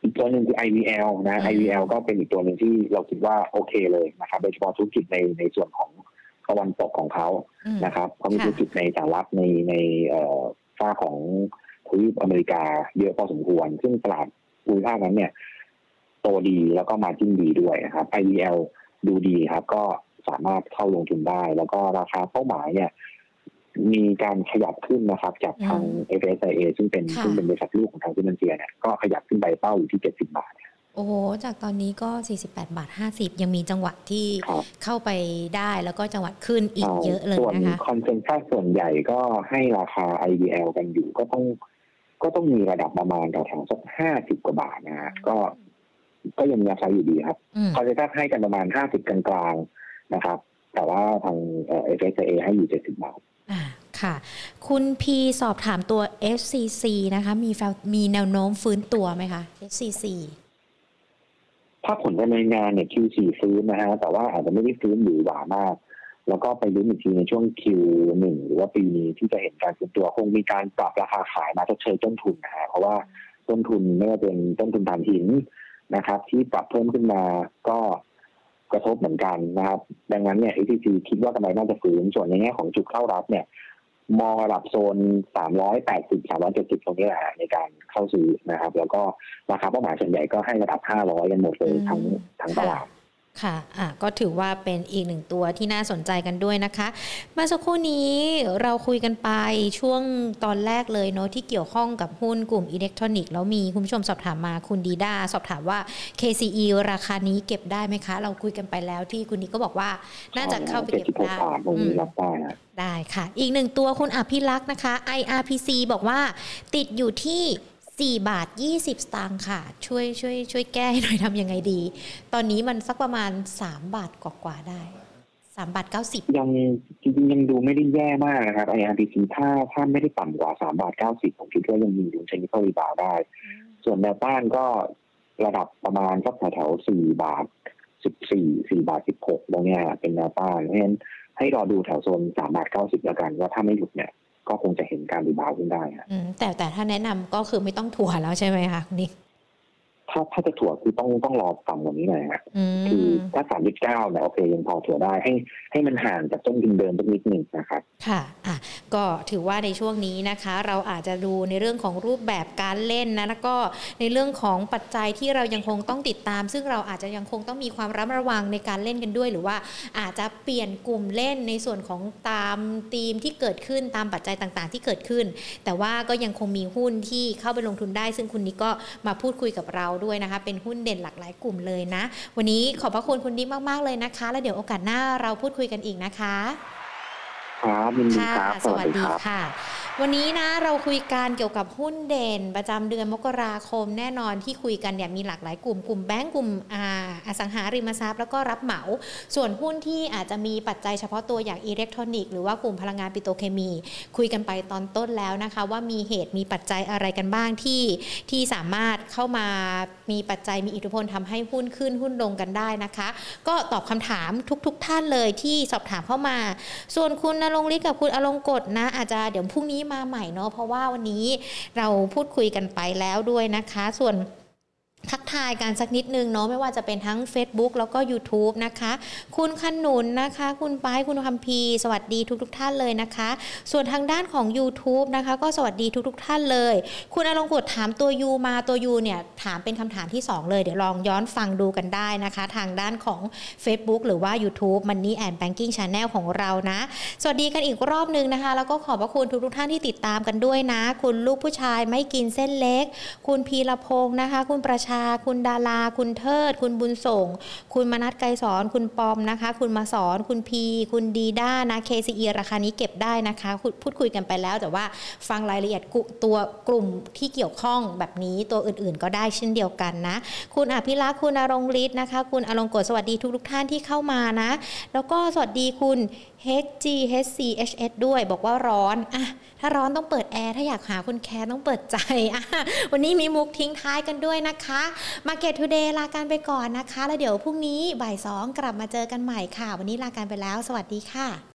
อีกตัวหนึ่งคือ IVL นะ IVL ก็เป็นอีกตัวหนึ่งที่เราคิดว่าโอเคเลยนะครับ โดยเฉพาะธุรกิจในในส่วนของตะวันตกของเขานะครับเขามีธุรกิจในสหรัฐในในฝ้าของทวีปอเมริกาเยอะพอสมควร ซึ่งตลาด ภูมิภาคนั้นเนี่ย โตดีแล้วก็มาจิ้งดีด้วยนะครับ IEL ดูดีครับ ก็สามารถเข้าลงทุนได้ แล้วก็ราคาเป้าหมายเนี่ย มีการขยับขึ้นนะครับ จากทาง FSSIA ซึ่งเป็นซึ่งเป็นบริษัทลูกของทาง Finansia เนี่ยก็ขยับขึ้นไปเป้าอยู่ที่ 70 บาทโอ้โห จากตอนนี้ก็ 48 บาท 50 ยังมีจังหวะที่เข้าไปได้แล้วก็จังหวะขึ้นอีกเยอะเลยนะคะ ส่วน consensus ส่วนใหญ่ก็ให้ราคา IVL กันอยู่ก็ต้อง ก็ต้องมีระดับประมาณแถวๆสักห้าสิบกว่าบาทนะฮะก็ก็ยังมีราคาอยู่ดีครับ consensus ให้กันประมาณห้าสิบกลางๆนะครับ แต่ว่าทาง F SSIA ให้อยู่เจ็ดสิบบาทค่ะ คุณพีสอบถามตัว FCC นะคะ มีมีแนวโน้มฟื้นตัวไหมคะ FCC ถ้าผลการดำเนินงานเนี่ย Q4 ฟื้นนะฮะแต่ว่าอาจจะไม่ได้ฟื้นหวือหวามาก แล้วก็ไปลุ้นอีกทีในช่วง Q1 หรือว่าปีนี้ที่จะเห็นการฟื้นตัวคงมีการปรับราคาขายมาชดเชยต้นทุนนะฮะเพราะว่าต้นทุนไม่ว่าเป็นต้นทุนถ่านหินนะครับ ที่ปรับเพิ่มขึ้นมาก็กระทบเหมือนกันนะครับ ดังนั้นเนี่ย ATC คิดว่ากำไรน่าจะฟื้นส่วนในแง่ของจุดเข้ารับเนี่ย มองระดับโซน 380 370 ตรงนี้แหละในการเข้าซื้อนะครับ แล้วก็ราคาเป้าหมายส่วนใหญ่ก็ให้ระดับ 500 กันหมดเลยทั้งทั้งตลาด ค่ะอะ ก็ถือว่าเป็นอีกหนึ่งตัวที่น่าสนใจกันด้วยนะคะมาสักครู่นี้เราคุยกันไปช่วงตอนแรกเลยเนาะที่เกี่ยวข้องกับหุ้นกลุ่มอิเล็กทรอนิกส์แล้วมีคุณผู้ชมสอบถามมาคุณดีด้าสอบถามว่า KCE ราคานี้เก็บได้ไหมคะ เราคุยกันไปแล้วที่คุณนี้ก็บอกว่าน่าจะเข้าไปเก็บได้ได้ค่ะ อีกหนึ่งตัวคุณอภิรักษ์นะคะ IRPC บอกว่าติดอยู่ที่ 4 บาท 20 สตางค์ค่ะ ช่วยช่วยช่วยแก้ให้หน่อยทำยังไงดี ตอนนี้มันสักประมาณ 3 บาทกว่าๆได้สามบาทเก้าสิบยังจริงยังดูไม่ได้แย่มากนะครับ IRPC ถ้าถ้าไม่ได้ต่ำกว่าสามบาทเก้าสิบผมคิดว่ายังมีลุ้น technical rebound ได้ ส่วนแนวต้านก็ระดับประมาณก็แถวๆสี่บาทสิบสี่สี่บาทสิบหกตรงเนี้ยเป็นแนวต้านเพราะฉะนั้นให้รอดูแถวโซนสามบาทเก้าสิบแล้วกันว่าถ้าไม่หยุดเนี่ย ก็คงจะเห็นการรีบาวขึ้นได้ครับแต่แต่ถ้าแนะนำก็คือไม่ต้องถั่วแล้วใช่ไหมคะคุณนิก ถ้าถ้าจะถั่วคือต้องต้องรอต่ำกว่านี้หน่อยฮะอืคือมถ้าสามจุดเก้าเนี่ยโอเคยังพอถั่วได้ให้ให้มันห่างจากต้นทุนเดิมสักนิดหนึ่งนะครับค่ะอะ ก็ถือว่าในช่วงนี้นะคะ เราอาจจะดูในเรื่องของรูปแบบการเล่นนะแล้วก็ในเรื่องของปัจจัยที่เรายังคงต้องติดตาม ซึ่งเราอาจจะยังคงต้องมีความระมัดระวังในการเล่นกันด้วย หรือว่าอาจจะเปลี่ยนกลุ่มเล่นในส่วนของตามธีมที่เกิดขึ้นตามปัจจัยต่างๆ ที่เกิดขึ้น แต่ว่าก็ยังคงมีหุ้นที่เข้าไปลงทุนได้ ซึ่งคุณนิกก็มาพูดคุยกับเราด้วยนะคะ เป็นหุ้นเด่นหลากหลายกลุ่มเลยนะ วันนี้ขอบพระคุณคุณนิกมาก ๆ เลยนะคะ แล้วเดี๋ยวโอกาสหน้าเราพูดคุยกันอีกนะคะ ครับยินดีค่ะครับ สวัสดีค่ะ วันนี้นะเราคุยกันเกี่ยวกับหุ้นเด่น ประจำเดือนมกราคมแน่นอนที่คุยกันเนี่ยมีหลากหลายกลุ่มกลุ่มแบงก์กลุ่มอาอสังหาริมทรัพย์แล้วก็รับเหมา ส่วนหุ้นที่อาจจะมีปัจจัยเฉพาะตัวอย่างอิเล็กทรอนิกส์หรือว่ากลุ่มพลังงานปิโตรเคมี คุยกันไปตอนต้นแล้วนะคะ ว่ามีเหตุมีปัจจัยอะไรกันบ้างที่ที่สามารถเข้ามามีปัจจัยมีอิทธิพลทำให้หุ้นขึ้นหุ้นลงกันได้นะคะ ก็ตอบคำถามทุกๆทท่านเลยที่สอบถามเข้ามา ส่วนคุณนรงฤทธิ์กับคุณอลงกฎนะอาจจะเดี๋ยวพรุ่งนี้มาใหม่เนาะเพราะว่าวันนี้เราพูดคุยกันไปแล้วด้วยนะคะ ส่วน ทักทายกันสักนิดนึงเนาะไม่ว่าจะเป็นทั้ง Facebook แล้วก็ YouTube นะคะ คุณขนุนนะคะ คุณป้ายคุณคัมพีสวัสดีทุกๆทท่านเลยนะคะ ส่วนทางด้านของ YouTube นะคะ ก็สวัสดีทุกๆทท่านเลย คุณอลงกฎถามตัวยูมาตัวยูเนี่ย ถามเป็นคำถามที่ 2 เลยเดี๋ยวลองย้อนฟังดูกันได้นะคะ ทางด้านของ Facebook หรือว่า YouTube Money and Banking Channel ของเรานะ สวัสดีกันอีกรอบนึงนะคะ แล้วก็ขอบพระคุณทุกๆท่านที่ติดตามกันด้วยนะ คุณลูกผู้ชายไม่กินเส้นเล็ก คุณพีรพงศ์นะคะ คุณประชา คุณดารา คุณเทิด คุณบุญส่ง คุณมนัทไกรสอน คุณปอมนะคะ คุณมาสอน คุณพี คุณดีด้านะ KCE ราคานี้เก็บได้นะคะพูดคุยกันไปแล้ว แต่ว่าฟังรายละเอียดตัวกลุ่มที่เกี่ยวข้องแบบนี้ตัวอื่นๆ ก็ได้เช่นเดียวกันนะ คุณอภิรักษ์คุณอรงฤทธิ์นะคะ คุณอลงกฎสวัสดีทุกๆท่านที่เข้ามานะ แล้วก็สวัสดีคุณ HGHCHS ด้วยบอกว่าร้อนอะถ้าร้อนต้องเปิดแอร์ ถ้าอยากหาคุณแคร์ต้องเปิดใจอะวันนี้มีมุกทิ้งท้ายกันด้วยนะคะ Market Today ลาการไปก่อนนะคะ แล้วเดี๋ยวพรุ่งนี้บ่ายสองกลับมาเจอกันใหม่ค่ะ วันนี้ลาการไปแล้ว สวัสดีค่ะ